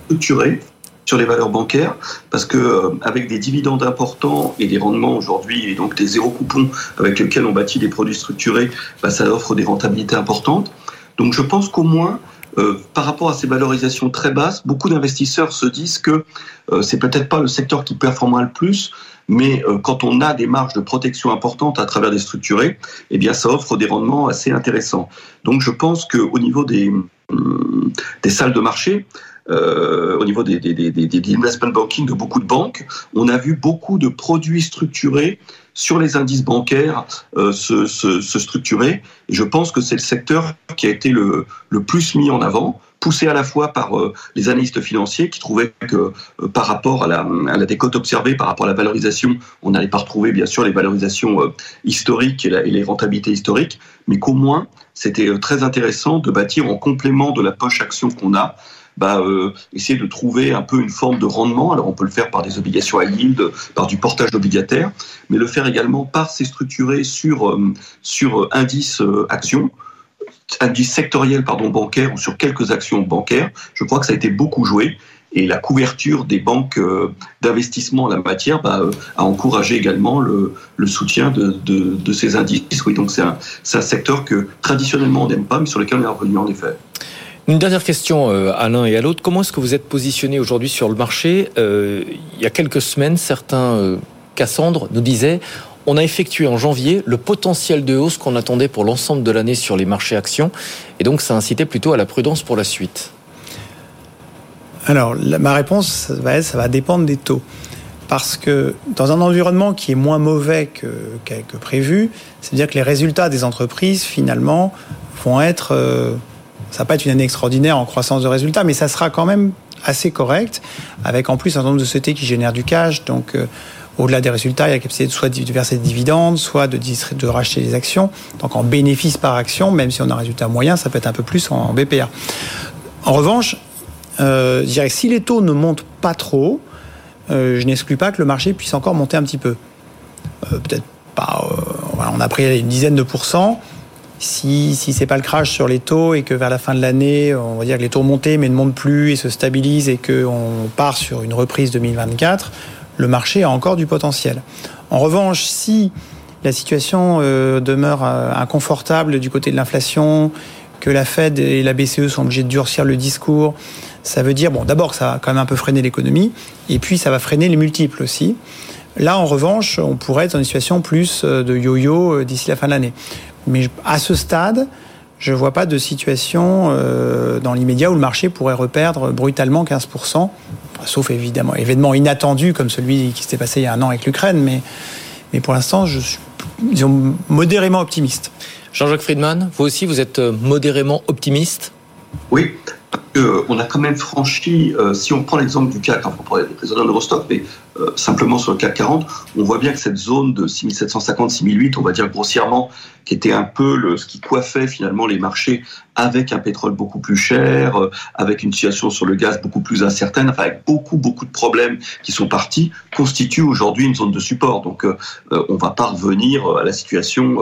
structuré sur les valeurs bancaires parce que euh, avec des dividendes importants et des rendements aujourd'hui et donc des zéro coupons avec lesquels on bâtit des produits structurés, bah, ça offre des rentabilités importantes. Donc je pense qu'au moins euh, par rapport à ces valorisations très basses, beaucoup d'investisseurs se disent que euh, c'est peut-être pas le secteur qui performera le plus, mais euh, quand on a des marges de protection importantes à travers des structurés, eh bien ça offre des rendements assez intéressants. Donc je pense qu'au niveau des, des salles de marché, euh, au niveau des, des, investment banking de beaucoup de banques, on a vu beaucoup de produits structurés sur les indices bancaires euh, se, structurer. Et je pense que c'est le secteur qui a été le, plus mis en avant, poussé à la fois par euh, les analystes financiers qui trouvaient que euh, par rapport à la, décote observée, par rapport à la valorisation, on n'allait pas retrouver bien sûr les valorisations historiques et, et, les rentabilités historiques, mais qu'au moins c'était très intéressant de bâtir en complément de la poche action qu'on a bah, euh, essayer de trouver un peu une forme de rendement. Alors on peut le faire par des obligations à yield, par du portage obligataire, mais le faire également par ces structurés sur, euh, sur indices euh, actions indice sectoriel pardon, bancaire ou sur quelques actions bancaires. Je crois que ça a été beaucoup joué et la couverture des banques d'investissement en la matière bah, a encouragé également le, soutien de, de, de, ces indices. Oui, donc c'est un, un secteur que traditionnellement on n'aime pas, mais sur lequel on est revenu en effet. Une dernière question euh, à l'un et à l'autre. Comment est-ce que vous êtes positionné aujourd'hui sur le marché euh, Il y a quelques semaines, certains euh, Cassandre nous disaient on a effectué en janvier le potentiel de hausse qu'on attendait pour l'ensemble de l'année sur les marchés actions, et donc ça incitait plutôt à la prudence pour la suite. Alors, ma réponse, ça va, dépendre des taux. Parce que dans un environnement qui est moins mauvais que, que, prévu, c'est-à-dire que les résultats des entreprises, finalement, vont être euh, ça va pas être une année extraordinaire en croissance de résultats, mais ça sera quand même assez correct, avec en plus un nombre de sociétés qui génèrent du cash. Donc, euh, au-delà des résultats, il y a la capacité de soit de verser des dividendes, soit de, racheter des actions. Donc, en bénéfice par action, même si on a un résultat moyen, ça peut être un peu plus en, en BPA. En revanche, euh, je dirais que si les taux ne montent pas trop, euh, je n'exclus pas que le marché puisse encore monter un petit peu. Peut-être pas. On a pris une dizaine de pourcents si, si c'est pas le crash sur les taux et que vers la fin de l'année, on va dire que les taux montent mais ne montent plus et se stabilisent et qu'on part sur une reprise 2024, le marché a encore du potentiel. En revanche, si la situation euh, demeure euh, inconfortable du côté de l'inflation, que la Fed et la BCE sont obligés de durcir le discours, ça veut dire, bon, d'abord, ça va quand même un peu freiner l'économie, et puis ça va freiner les multiples aussi. Là, en revanche, on pourrait être dans une situation plus euh, de yo-yo d'ici la fin de l'année. Mais à ce stade, je ne vois pas de situation euh, dans l'immédiat où le marché pourrait reperdre brutalement 15%, sauf évidemment événement inattendu comme celui qui s'était passé il y a un an avec l'Ukraine, mais, mais pour l'instant, je suis disons, modérément optimiste. Jean-Jacques Friedman, vous aussi, vous êtes modérément optimiste? Oui, euh, on a quand même franchi, euh, si on prend l'exemple du CAC, enfin, pour les présidents d'Eurostock, mais euh, simplement sur le CAC 40, on voit bien que cette zone de 6750, 6008, on va dire grossièrement, qui était un peu ce qui coiffait finalement les marchés avec un pétrole beaucoup plus cher, euh, avec une situation sur le gaz beaucoup plus incertaine, avec beaucoup, beaucoup de problèmes qui sont partis, constitue aujourd'hui une zone de support. Donc euh, on va pas revenir à la situation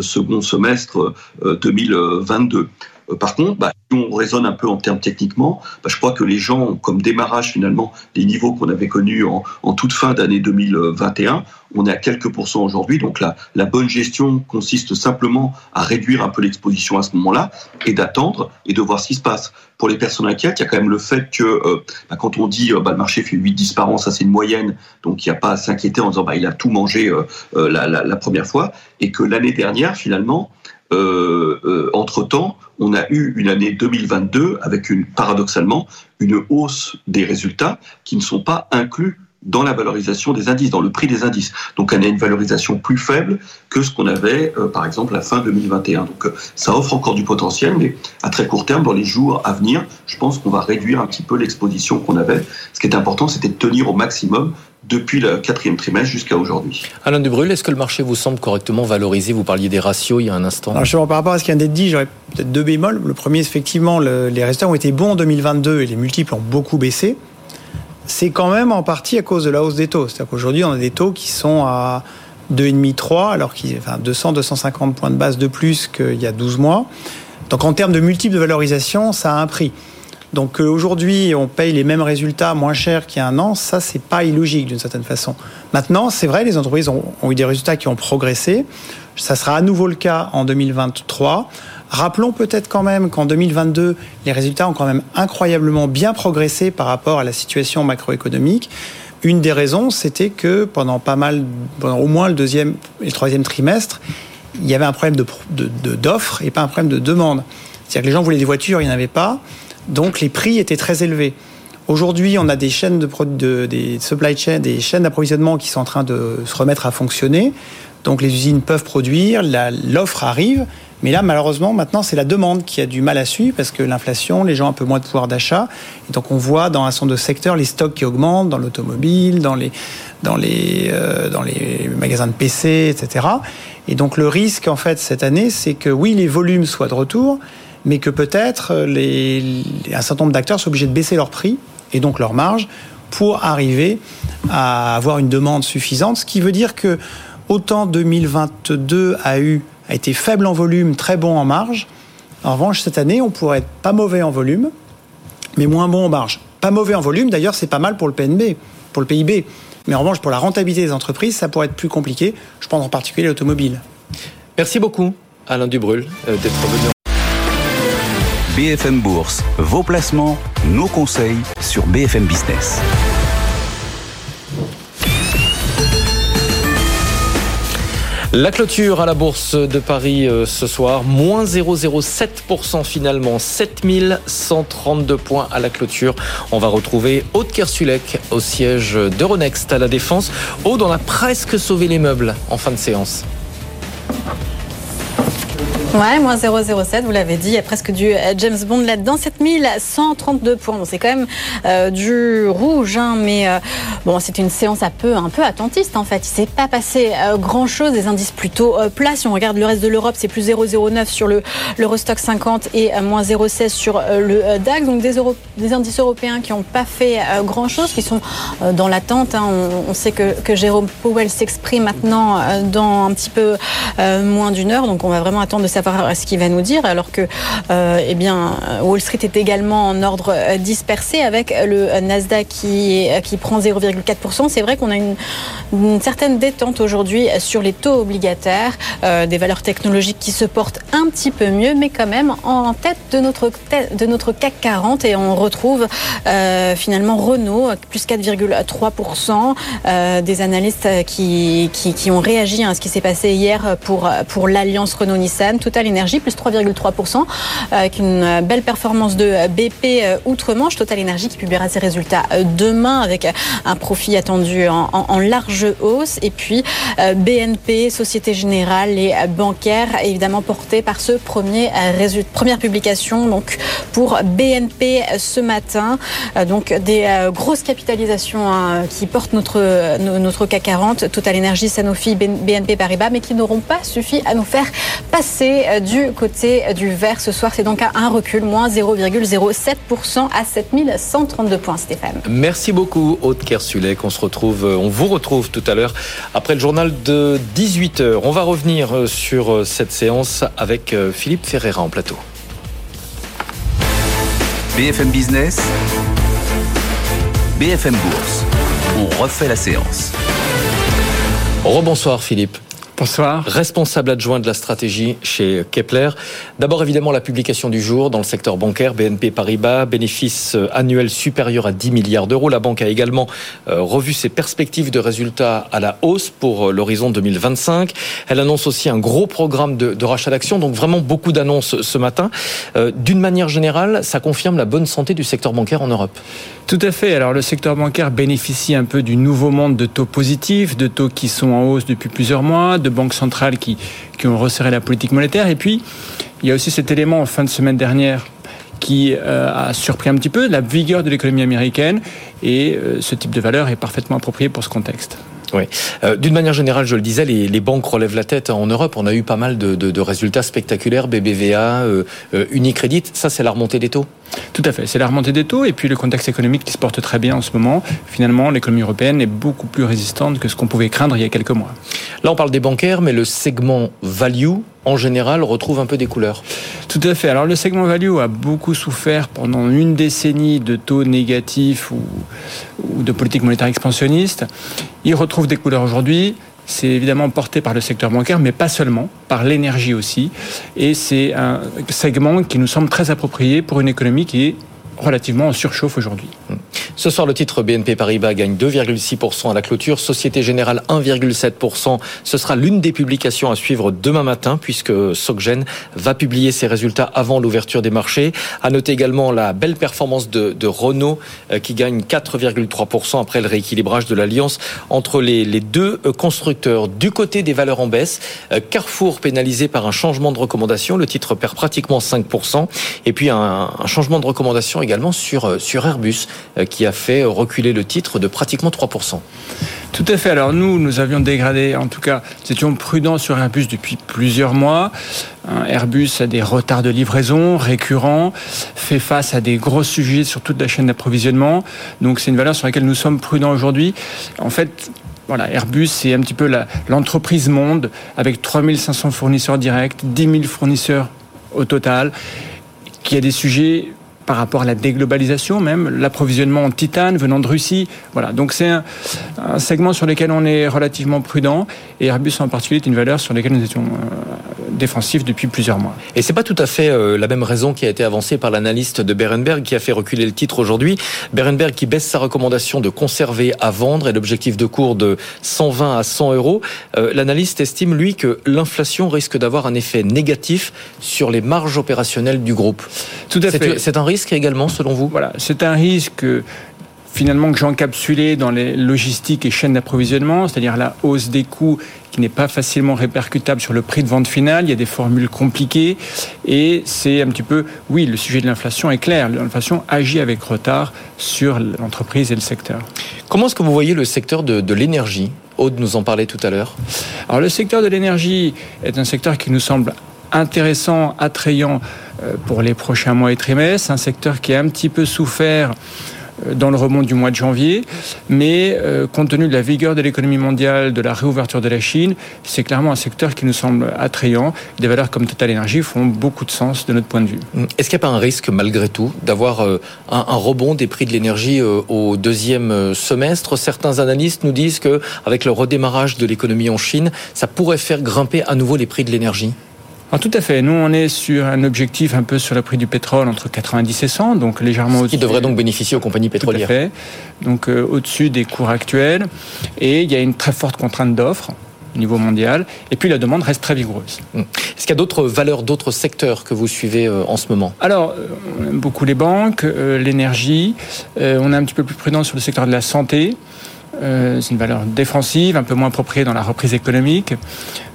second semestre 2022. Par contre, bah, si on raisonne un peu en termes techniquement, bah, je crois que les gens ont comme démarrage finalement les niveaux qu'on avait connus en, toute fin d'année 2021. On est à quelques pourcents aujourd'hui, donc la, la, bonne gestion consiste simplement à réduire un peu l'exposition à ce moment-là et d'attendre et de voir ce qui se passe. Pour les personnes inquiètes, il y a quand même le fait que euh, bah, quand on dit euh, bah, le marché fait 8-10 par an, ça c'est une moyenne, donc il n'y a pas à s'inquiéter en disant bah, il a tout mangé euh, la première fois, et que l'année dernière finalement, euh, euh, entre-temps, on a eu une année 2022 avec une, paradoxalement une hausse des résultats qui ne sont pas inclus dans la valorisation des indices, dans le prix des indices. Donc on a une valorisation plus faible que ce qu'on avait, euh, par exemple, à la fin 2021. Donc euh, ça offre encore du potentiel, mais à très court terme, dans les jours à venir, je pense qu'on va réduire un petit peu l'exposition qu'on avait. Ce qui est important, c'était de tenir au maximum depuis le quatrième trimestre jusqu'à aujourd'hui. Alain Dubrul, est-ce que le marché vous semble correctement valorisé? Vous parliez des ratios il y a un instant. Alors, justement, par rapport à ce qui vient d'être dit, j'aurais peut-être deux bémols. Le premier, effectivement, le, les résultats ont été bons en 2022 et les multiples ont beaucoup baissé. C'est quand même en partie à cause de la hausse des taux. C'est-à-dire qu'aujourd'hui, on a des taux qui sont à 2,5-3, alors qu'il y a enfin, 200-250 points de base de plus qu'il y a 12 mois. Donc en termes de multiples de valorisation, ça a un prix. Donc aujourd'hui, on paye les mêmes résultats moins chers qu'il y a un an, ça, c'est pas illogique d'une certaine façon. Maintenant, c'est vrai, les entreprises ont, eu des résultats qui ont progressé. Ça sera à nouveau le cas en 2023. Rappelons peut-être quand même qu'en 2022, les résultats ont quand même incroyablement bien progressé par rapport à la situation macroéconomique. Une des raisons, c'était que pendant pas mal, pendant au moins le deuxième et le troisième trimestre, il y avait un problème d'offre de, et pas un problème de demande. C'est-à-dire que les gens voulaient des voitures, il n'y en avait pas, donc les prix étaient très élevés. Aujourd'hui, on a des chaînes de, de des supply chain, des chaînes d'approvisionnement qui sont en train de se remettre à fonctionner. Donc les usines peuvent produire, l'offre arrive, mais là, malheureusement, maintenant, c'est la demande qui a du mal à suivre parce que l'inflation, les gens ont un peu moins de pouvoir d'achat. Et donc, on voit dans un certain nombre de secteurs les stocks qui augmentent, dans l'automobile, dans les, dans, les, euh, dans les magasins de PC, etc. Et donc, le risque, en fait, cette année, c'est que oui, les volumes soient de retour, mais que peut-être euh, les, un certain nombre d'acteurs soient obligés de baisser leur prix et donc leur marge pour arriver à avoir une demande suffisante. Ce qui veut dire que autant 2022 a eu a été faible en volume, très bon en marge. En revanche, cette année, on pourrait être pas mauvais en volume, mais moins bon en marge. Pas mauvais en volume, d'ailleurs, c'est pas mal pour le PNB, pour le PIB. Mais en revanche, pour la rentabilité des entreprises, ça pourrait être plus compliqué. Je pense en particulier l'automobile. Merci beaucoup, Alain Dubrul, euh, d'être venu. BFM Bourse, vos placements, nos conseils sur BFM Business. La clôture à la Bourse de Paris euh, ce soir, moins 0,07% finalement, 7132 points à la clôture. On va retrouver Aude Kersulek au siège d'Euronext à la Défense. Aude, on a presque sauvé les meubles en fin de séance. Ouais, moins 0,07, vous l'avez dit, il y a presque du euh, James Bond là-dedans. 7132 points. Bon, c'est quand même euh, du rouge, hein, mais euh, bon, c'est une séance un peu, attentiste en fait. Il s'est pas passé grand-chose, des indices plutôt plats. Si on regarde le reste de l'Europe, c'est plus 0,09 sur le l'Eurostock 50 et moins 0,16 sur le DAX. Donc des, indices européens qui n'ont pas fait grand-chose, qui sont dans l'attente. Hein. On, on, sait que, que Jérôme Powell s'exprime maintenant dans un petit peu moins d'une heure, donc on va vraiment attendre de savoir ce qu'il va nous dire, alors que euh, eh bien, Wall Street est également en ordre euh, dispersé avec le Nasdaq qui, qui prend 0,4%. C'est vrai qu'on a une, certaine détente aujourd'hui sur les taux obligataires, euh, des valeurs technologiques qui se portent un petit peu mieux, mais quand même en tête de notre, de notre CAC 40 et on retrouve finalement Renault plus 4,3%, des analystes qui, qui, qui, ont réagi à ce qui s'est passé hier pour, pour l'alliance Renault-Nissan. Total Énergie, plus 3,3%, avec une belle performance de BP euh, Outre-Manche. Total Énergie qui publiera ses résultats euh, demain avec un profit attendu en, large hausse. Et puis euh, BNP, Société Générale et bancaires, évidemment portés par ce premier résultat, première publication donc pour BNP ce matin. Donc des grosses capitalisations hein, qui portent notre, notre CAC 40, Total Énergie, Sanofi, BNP Paribas, mais qui n'auront pas suffi à nous faire passer euh, du côté du vert ce soir. C'est donc à un recul, moins 0,07% à 7132 points, Stéphane. Merci beaucoup, Aude Kersulek. On se retrouve, euh, on vous retrouve tout à l'heure après le journal de 18h. On va revenir euh, sur cette séance avec Philippe Ferreira en plateau. BFM Business, BFM Bourse. On refait la séance. Rebonsoir Philippe. Bonsoir. Responsable adjoint de la stratégie chez Kepler. D'abord, évidemment, la publication du jour dans le secteur bancaire, BNP Paribas, bénéfice euh, annuel supérieur à 10 milliards d'euros. La banque a également euh, revu ses perspectives de résultats à la hausse pour euh, l'horizon 2025. Elle annonce aussi un gros programme de, de rachat d'actions, donc vraiment beaucoup d'annonces ce matin. D'une manière générale, ça confirme la bonne santé du secteur bancaire en Europe. Tout à fait. Alors le secteur bancaire bénéficie un peu du nouveau monde de taux positifs, de taux qui sont en hausse depuis plusieurs mois, de banques centrales qui, qui ont resserré la politique monétaire. Et puis, il y a aussi cet élément en fin de semaine dernière qui euh, a surpris un petit peu la vigueur de l'économie américaine. Et euh, ce type de valeur est parfaitement approprié pour ce contexte. Oui. Euh, d'une manière générale, je le disais, les, banques relèvent la tête en Europe. On a eu pas mal de, de, résultats spectaculaires, BBVA, Unicredit. Ça, c'est la remontée des taux? Tout à fait. C'est la remontée des taux et puis le contexte économique qui se porte très bien en ce moment. Finalement, l'économie européenne est beaucoup plus résistante que ce qu'on pouvait craindre il y a quelques mois. Là, on parle des bancaires, mais le segment value, en général, retrouve un peu des couleurs. Tout à fait. Alors le segment value a beaucoup souffert pendant une décennie de taux négatifs ou, ou de politique monétaire expansionniste. Il retrouve des couleurs aujourd'hui. C'est évidemment porté par le secteur bancaire, mais pas seulement, par l'énergie aussi. Et c'est un segment qui nous semble très approprié pour une économie qui est relativement en surchauffe aujourd'hui. Ce soir, le titre BNP Paribas gagne 2,6% à la clôture. Société Générale 1,7%. Ce sera l'une des publications à suivre demain matin puisque Soggen va publier ses résultats avant l'ouverture des marchés. À noter également la belle performance de, Renault euh, qui gagne 4,3% après le rééquilibrage de l'alliance entre les, deux euh, constructeurs. Du côté des valeurs en baisse, euh, Carrefour pénalisé par un changement de recommandation. Le titre perd pratiquement 5%. Et puis un, changement de recommandation également sur Airbus qui a fait reculer le titre de pratiquement 3%. Tout à fait. Alors nous, nous avions dégradé, en tout cas, nous étions prudents sur Airbus depuis plusieurs mois. Airbus a des retards de livraison récurrents, fait face à des gros sujets sur toute la chaîne d'approvisionnement. Donc c'est une valeur sur laquelle nous sommes prudents aujourd'hui. En fait, voilà, Airbus, c'est un petit peu l'entreprise monde avec 3500 fournisseurs directs, 10 000 fournisseurs au total, qui a des sujets par rapport à la déglobalisation même, l'approvisionnement en titane venant de Russie. Voilà, donc c'est un, segment sur lequel on est relativement prudent et Airbus en particulier est une valeur sur laquelle nous étions défensifs depuis plusieurs mois. Et c'est pas tout à fait euh, la même raison qui a été avancée par l'analyste de Berenberg qui a fait reculer le titre aujourd'hui. Berenberg qui baisse sa recommandation de conserver à vendre et l'objectif de cours de 120 à 100 euros. Euh, l'analyste estime lui que l'inflation risque d'avoir un effet négatif sur les marges opérationnelles du groupe. Tout à fait. C'est un risque également, selon vous? Voilà, c'est un risque finalement que j'encapsulais dans les logistiques et chaînes d'approvisionnement, c'est-à-dire la hausse des coûts qui n'est pas facilement répercutable sur le prix de vente final. Il y a des formules compliquées et c'est un petit peu, oui, le sujet de l'inflation est clair. L'inflation agit avec retard sur l'entreprise et le secteur. Comment est-ce que vous voyez le secteur de, de l'énergie? Aude nous en parlait tout à l'heure. Alors le secteur de l'énergie est un secteur qui nous semble intéressant, attrayant euh, pour les prochains mois et trimestres, un secteur qui a un petit peu souffert dans le remont du mois de janvier, mais euh, compte tenu de la vigueur de l'économie mondiale, de la réouverture de la Chine, c'est clairement un secteur qui nous semble attrayant. Des valeurs comme Total Energy font beaucoup de sens de notre point de vue. Est-ce qu'il n'y a pas un risque malgré tout d'avoir un, un, rebond des prix de l'énergie au deuxième semestre? Certains analystes nous disent que avec le redémarrage de l'économie en Chine, ça pourrait faire grimper à nouveau les prix de l'énergie. Alors, tout à fait. Nous, on est sur un objectif un peu sur le prix du pétrole entre 90 et 100, donc légèrement au-dessus. Qui devrait donc bénéficier aux compagnies pétrolières. Tout à fait. Donc euh, au-dessus des cours actuels. Et il y a une très forte contrainte d'offres au niveau mondial. Et puis la demande reste très vigoureuse. Est-ce qu'il y a d'autres valeurs, d'autres secteurs que vous suivez euh, en ce moment? Alors, euh, on aime beaucoup les banques, euh, l'énergie. On est un petit peu plus prudent sur le secteur de la santé. Euh, c'est une valeur défensive, un peu moins appropriée dans la reprise économique.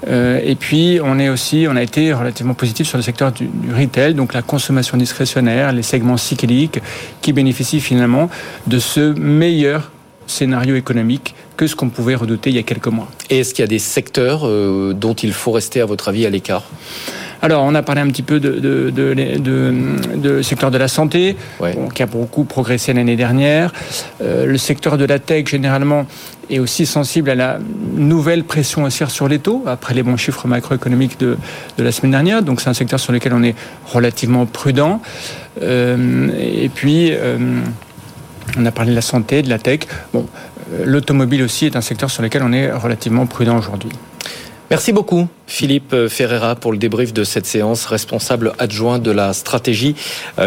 Euh, et puis, on est aussi, on a été relativement positif sur le secteur du, retail, donc la consommation discrétionnaire, les segments cycliques, qui bénéficient finalement de ce meilleur scénario économique que ce qu'on pouvait redouter il y a quelques mois. Et est-ce qu'il y a des secteurs euh, dont il faut rester, à votre avis, à l'écart? Alors, on a parlé un petit peu de, de, de, de, de secteur de la santé, ouais. bon, qui a beaucoup progressé l'année dernière. Euh, le secteur de la tech, généralement, est aussi sensible à la nouvelle pression haussière sur les taux, après les bons chiffres macroéconomiques de, de la semaine dernière. Donc, c'est un secteur sur lequel on est relativement prudent. Euh, et puis... Euh, on a parlé de la santé, de la tech. Bon, euh, l'automobile aussi est un secteur sur lequel on est relativement prudent aujourd'hui. Merci beaucoup, Philippe Ferreira, pour le débrief de cette séance, responsable adjoint de la stratégie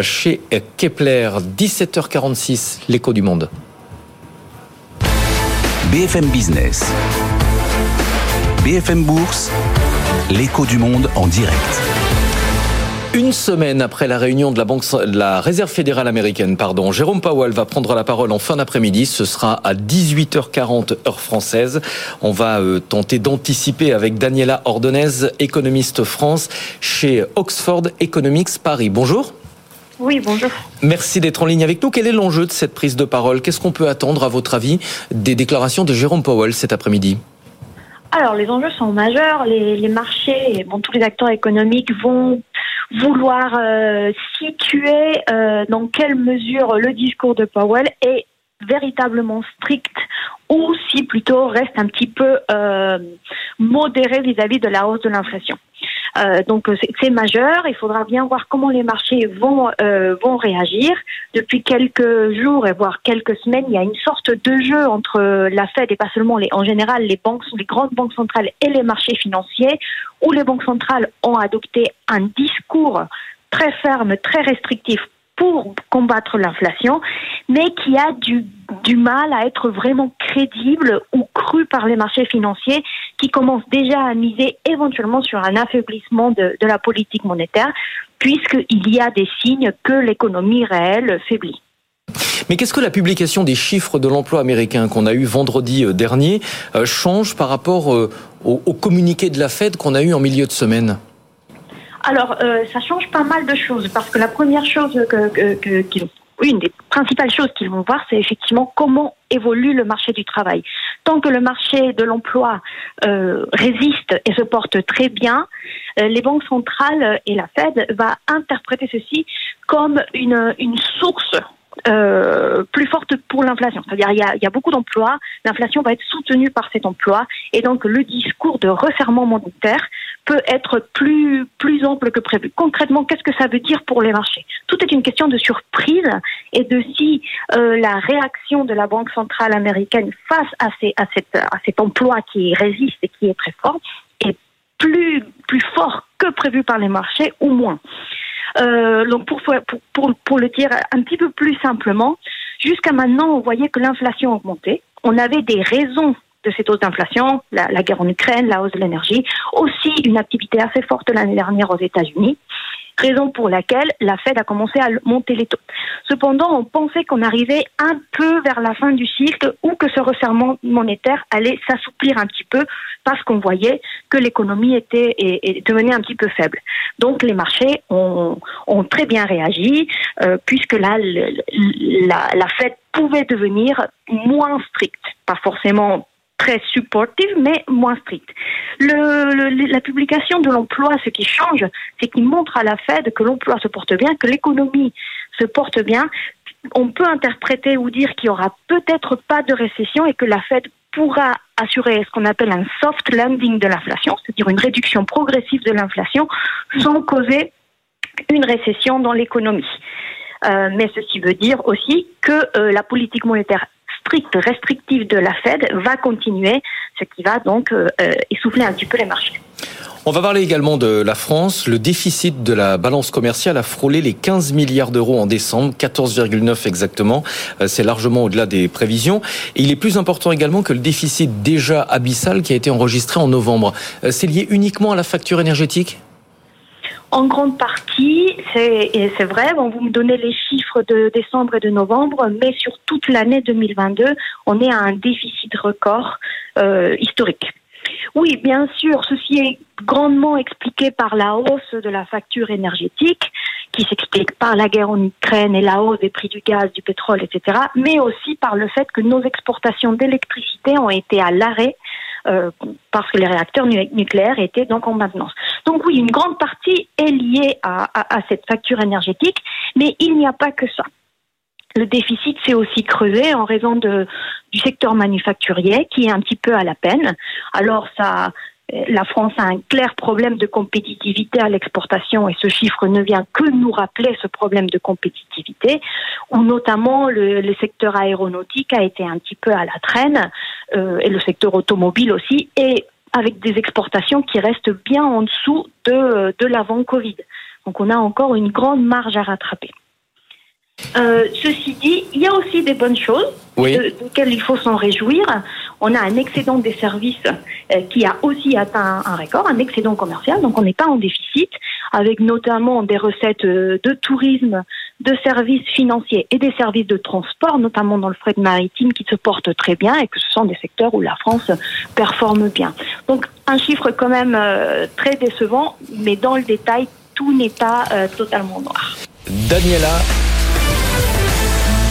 chez Kepler. 17h46, l'écho du monde. BFM Business. BFM Bourse, l'écho du monde en direct. Une semaine après la réunion de la, Banque, de la Réserve fédérale américaine, pardon, Jérôme Powell va prendre la parole en fin d'après-midi. Ce sera à 18h40 heure française. On va euh, tenter d'anticiper avec Daniela Ordonez, économiste France chez Oxford Economics Paris. Bonjour. Oui, bonjour. Merci d'être en ligne avec nous. Quel est l'enjeu de cette prise de parole? Qu'est-ce qu'on peut attendre, à votre avis, des déclarations de Jérôme Powell cet après-midi? Alors, les enjeux sont majeurs. Les, les marchés, bon, tous les acteurs économiques vont vouloir euh, situer euh, dans quelle mesure le discours de Powell est véritablement strict ou si plutôt reste un petit peu euh, modéré vis-à-vis -vis de la hausse de l'inflation. Euh, donc c'est majeur. Il faudra bien voir comment les marchés vont euh, vont réagir. Depuis quelques jours et voire quelques semaines, il y a une sorte de jeu entre la Fed et pas seulement les en général les banques, les grandes banques centrales et les marchés financiers, où les banques centrales ont adopté un discours très ferme, très restrictif pour combattre l'inflation, mais qui a du, du mal à être vraiment crédible ou cru par les marchés financiers qui commencent déjà à miser éventuellement sur un affaiblissement de, de la politique monétaire, puisqu'il y a des signes que l'économie réelle faiblit. Mais qu'est-ce que la publication des chiffres de l'emploi américain qu'on a eu vendredi euh, dernier euh, change par rapport euh, au, au communiqué de la Fed qu'on a eu en milieu de semaine? Alors, euh, ça change pas mal de choses parce que la première chose que, que, que une des principales choses qu'ils vont voir, c'est effectivement comment évolue le marché du travail. Tant que le marché de l'emploi euh, résiste et se porte très bien, euh, les banques centrales et la Fed va interpréter ceci comme une, une source euh, plus forte pour l'inflation. C'est-à-dire il y a, y a beaucoup d'emplois, l'inflation va être soutenue par cet emploi et donc le discours de resserrement monétaire peut être plus plus ample que prévu. Concrètement, qu'est-ce que ça veut dire pour les marchés? Tout est une question de surprise et de si euh, la réaction de la Banque centrale américaine face à, ces, à, à cet emploi qui résiste et qui est très fort est plus plus fort que prévu par les marchés ou moins. Euh, donc pour, pour, le dire un petit peu plus simplement, jusqu'à maintenant, on voyait que l'inflation augmentait. On avait des raisons de cette hausse d'inflation, la, la guerre en Ukraine, la hausse de l'énergie, aussi une activité assez forte l'année dernière aux États-Unis, raison pour laquelle la Fed a commencé à monter les taux. Cependant, on pensait qu'on arrivait un peu vers la fin du cycle ou que ce resserrement monétaire allait s'assouplir un petit peu parce qu'on voyait que l'économie était et, devenait un petit peu faible. Donc les marchés ont, ont très bien réagi euh, puisque là la, la Fed pouvait devenir moins stricte, pas forcément très supportive, mais moins stricte. La publication de l'emploi, ce qui change, c'est qu'il montre à la Fed que l'emploi se porte bien, que l'économie se porte bien. On peut interpréter ou dire qu'il y aura peut-être pas de récession et que la Fed pourra assurer ce qu'on appelle un soft landing de l'inflation, c'est-à-dire une réduction progressive de l'inflation sans causer une récession dans l'économie. Euh, mais ceci veut dire aussi que euh, la politique monétaire stricte, restrictive de la Fed va continuer, ce qui va donc euh, euh, essouffler un petit peu les marchés. On va parler également de la France. Le déficit de la balance commerciale a frôlé les 15 milliards d'euros en décembre, 14,9 exactement. Euh, C'est largement au-delà des prévisions. Il est plus important également que le déficit déjà abyssal qui a été enregistré en novembre. C'est lié uniquement à la facture énergétique? En grande partie, c'est vrai, vous me donnez les chiffres de décembre et de novembre, mais sur toute l'année 2022, on est à un déficit record euh, historique. Oui, bien sûr, ceci est grandement expliqué par la hausse de la facture énergétique, qui s'explique par la guerre en Ukraine et la hausse des prix du gaz, du pétrole, etc., mais aussi par le fait que nos exportations d'électricité ont été à l'arrêt euh, parce que les réacteurs nu- nucléaires étaient donc en maintenance. Donc oui, une grande partie est liée à, cette facture énergétique, mais il n'y a pas que ça. Le déficit s'est aussi creusé en raison du secteur manufacturier qui est un petit peu à la peine. Alors ça, euh, la France a un clair problème de compétitivité à l'exportation et ce chiffre ne vient que nous rappeler ce problème de compétitivité, où notamment le, le secteur aéronautique a été un petit peu à la traîne euh, et le secteur automobile aussi, et avec des exportations qui restent bien en dessous de, de l'avant Covid. Donc on a encore une grande marge à rattraper. Euh, ceci dit, il y a aussi des bonnes choses Oui. de- desquelles il faut s'en réjouir. On a un excédent des services euh, qui a aussi atteint un record, un excédent commercial, donc on n'est pas en déficit, avec notamment des recettes euh, de tourisme, de services financiers et des services de transport, notamment dans le fret maritime, qui se portent très bien et que ce sont des secteurs où la France performe bien. Donc un chiffre quand même euh, très décevant, mais dans le détail, tout n'est pas euh, totalement noir. Daniela.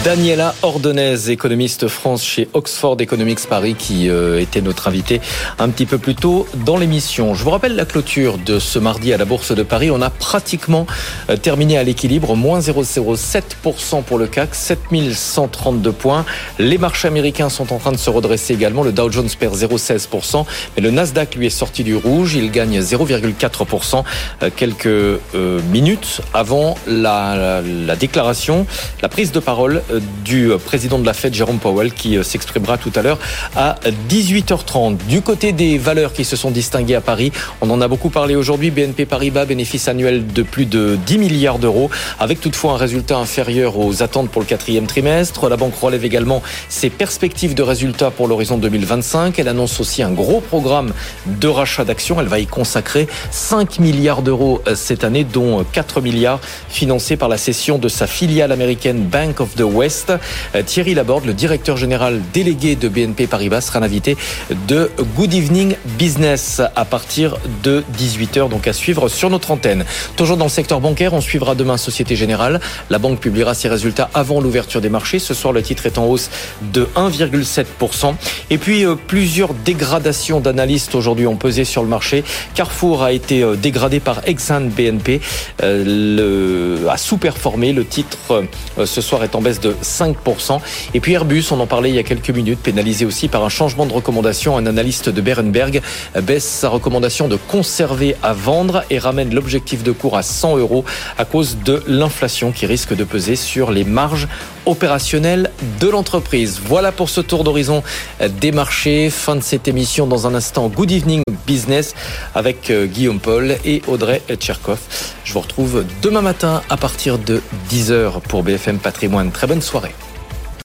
Daniela Ordonez, économiste France chez Oxford Economics Paris, qui euh, était notre invité un petit peu plus tôt dans l'émission. Je vous rappelle la clôture de ce mardi à la Bourse de Paris. On a pratiquement euh, terminé à l'équilibre, moins 0,07% pour le CAC, 7132 points. Les marchés américains sont en train de se redresser également. Le Dow Jones perd 0,16%, mais le Nasdaq lui est sorti du rouge. Il gagne 0,4% euh, quelques minutes avant la, la déclaration, la prise de parole du président de la Fed, Jérôme Powell, qui euh, s'exprimera tout à l'heure à 18h30. Du côté des valeurs qui se sont distinguées à Paris, on en a beaucoup parlé aujourd'hui. BNP Paribas, bénéfice annuel de plus de 10 milliards d'euros, avec toutefois un résultat inférieur aux attentes pour le quatrième trimestre. La banque relève également ses perspectives de résultats pour l'horizon 2025. Elle annonce aussi un gros programme de rachat d'actions. Elle va y consacrer 5 milliards d'euros euh, cette année, dont 4 milliards financés par la cession de sa filiale américaine Bank of the West. Euh, Thierry Laborde, le directeur général délégué de BNP Paribas, sera l'invité de Good Evening Business à partir de 18h, donc à suivre sur notre antenne. Toujours dans le secteur bancaire, on suivra demain Société Générale. La banque publiera ses résultats avant l'ouverture des marchés. Ce soir, le titre est en hausse de 1,7%. Et puis, euh, plusieurs dégradations d'analystes aujourd'hui ont pesé sur le marché. Carrefour a été euh, dégradé par Exxon BNP, a sous-performé. Le titre ce soir est en baisse de 5%. Et puis Airbus, on en parlait il y a quelques minutes, pénalisé aussi par un changement de recommandation. Un analyste de Berenberg baisse sa recommandation de conserver à vendre et ramène l'objectif de cours à 100 euros à cause de l'inflation qui risque de peser sur les marges opérationnelles de l'entreprise. Voilà pour ce tour d'horizon des marchés. Fin de cette émission dans un instant. Good evening business avec euh, Guillaume Paul et Audrey Tcherkov. Je vous retrouve demain matin à partir de 10h pour BFM Patrimoine. Très bonne soirée.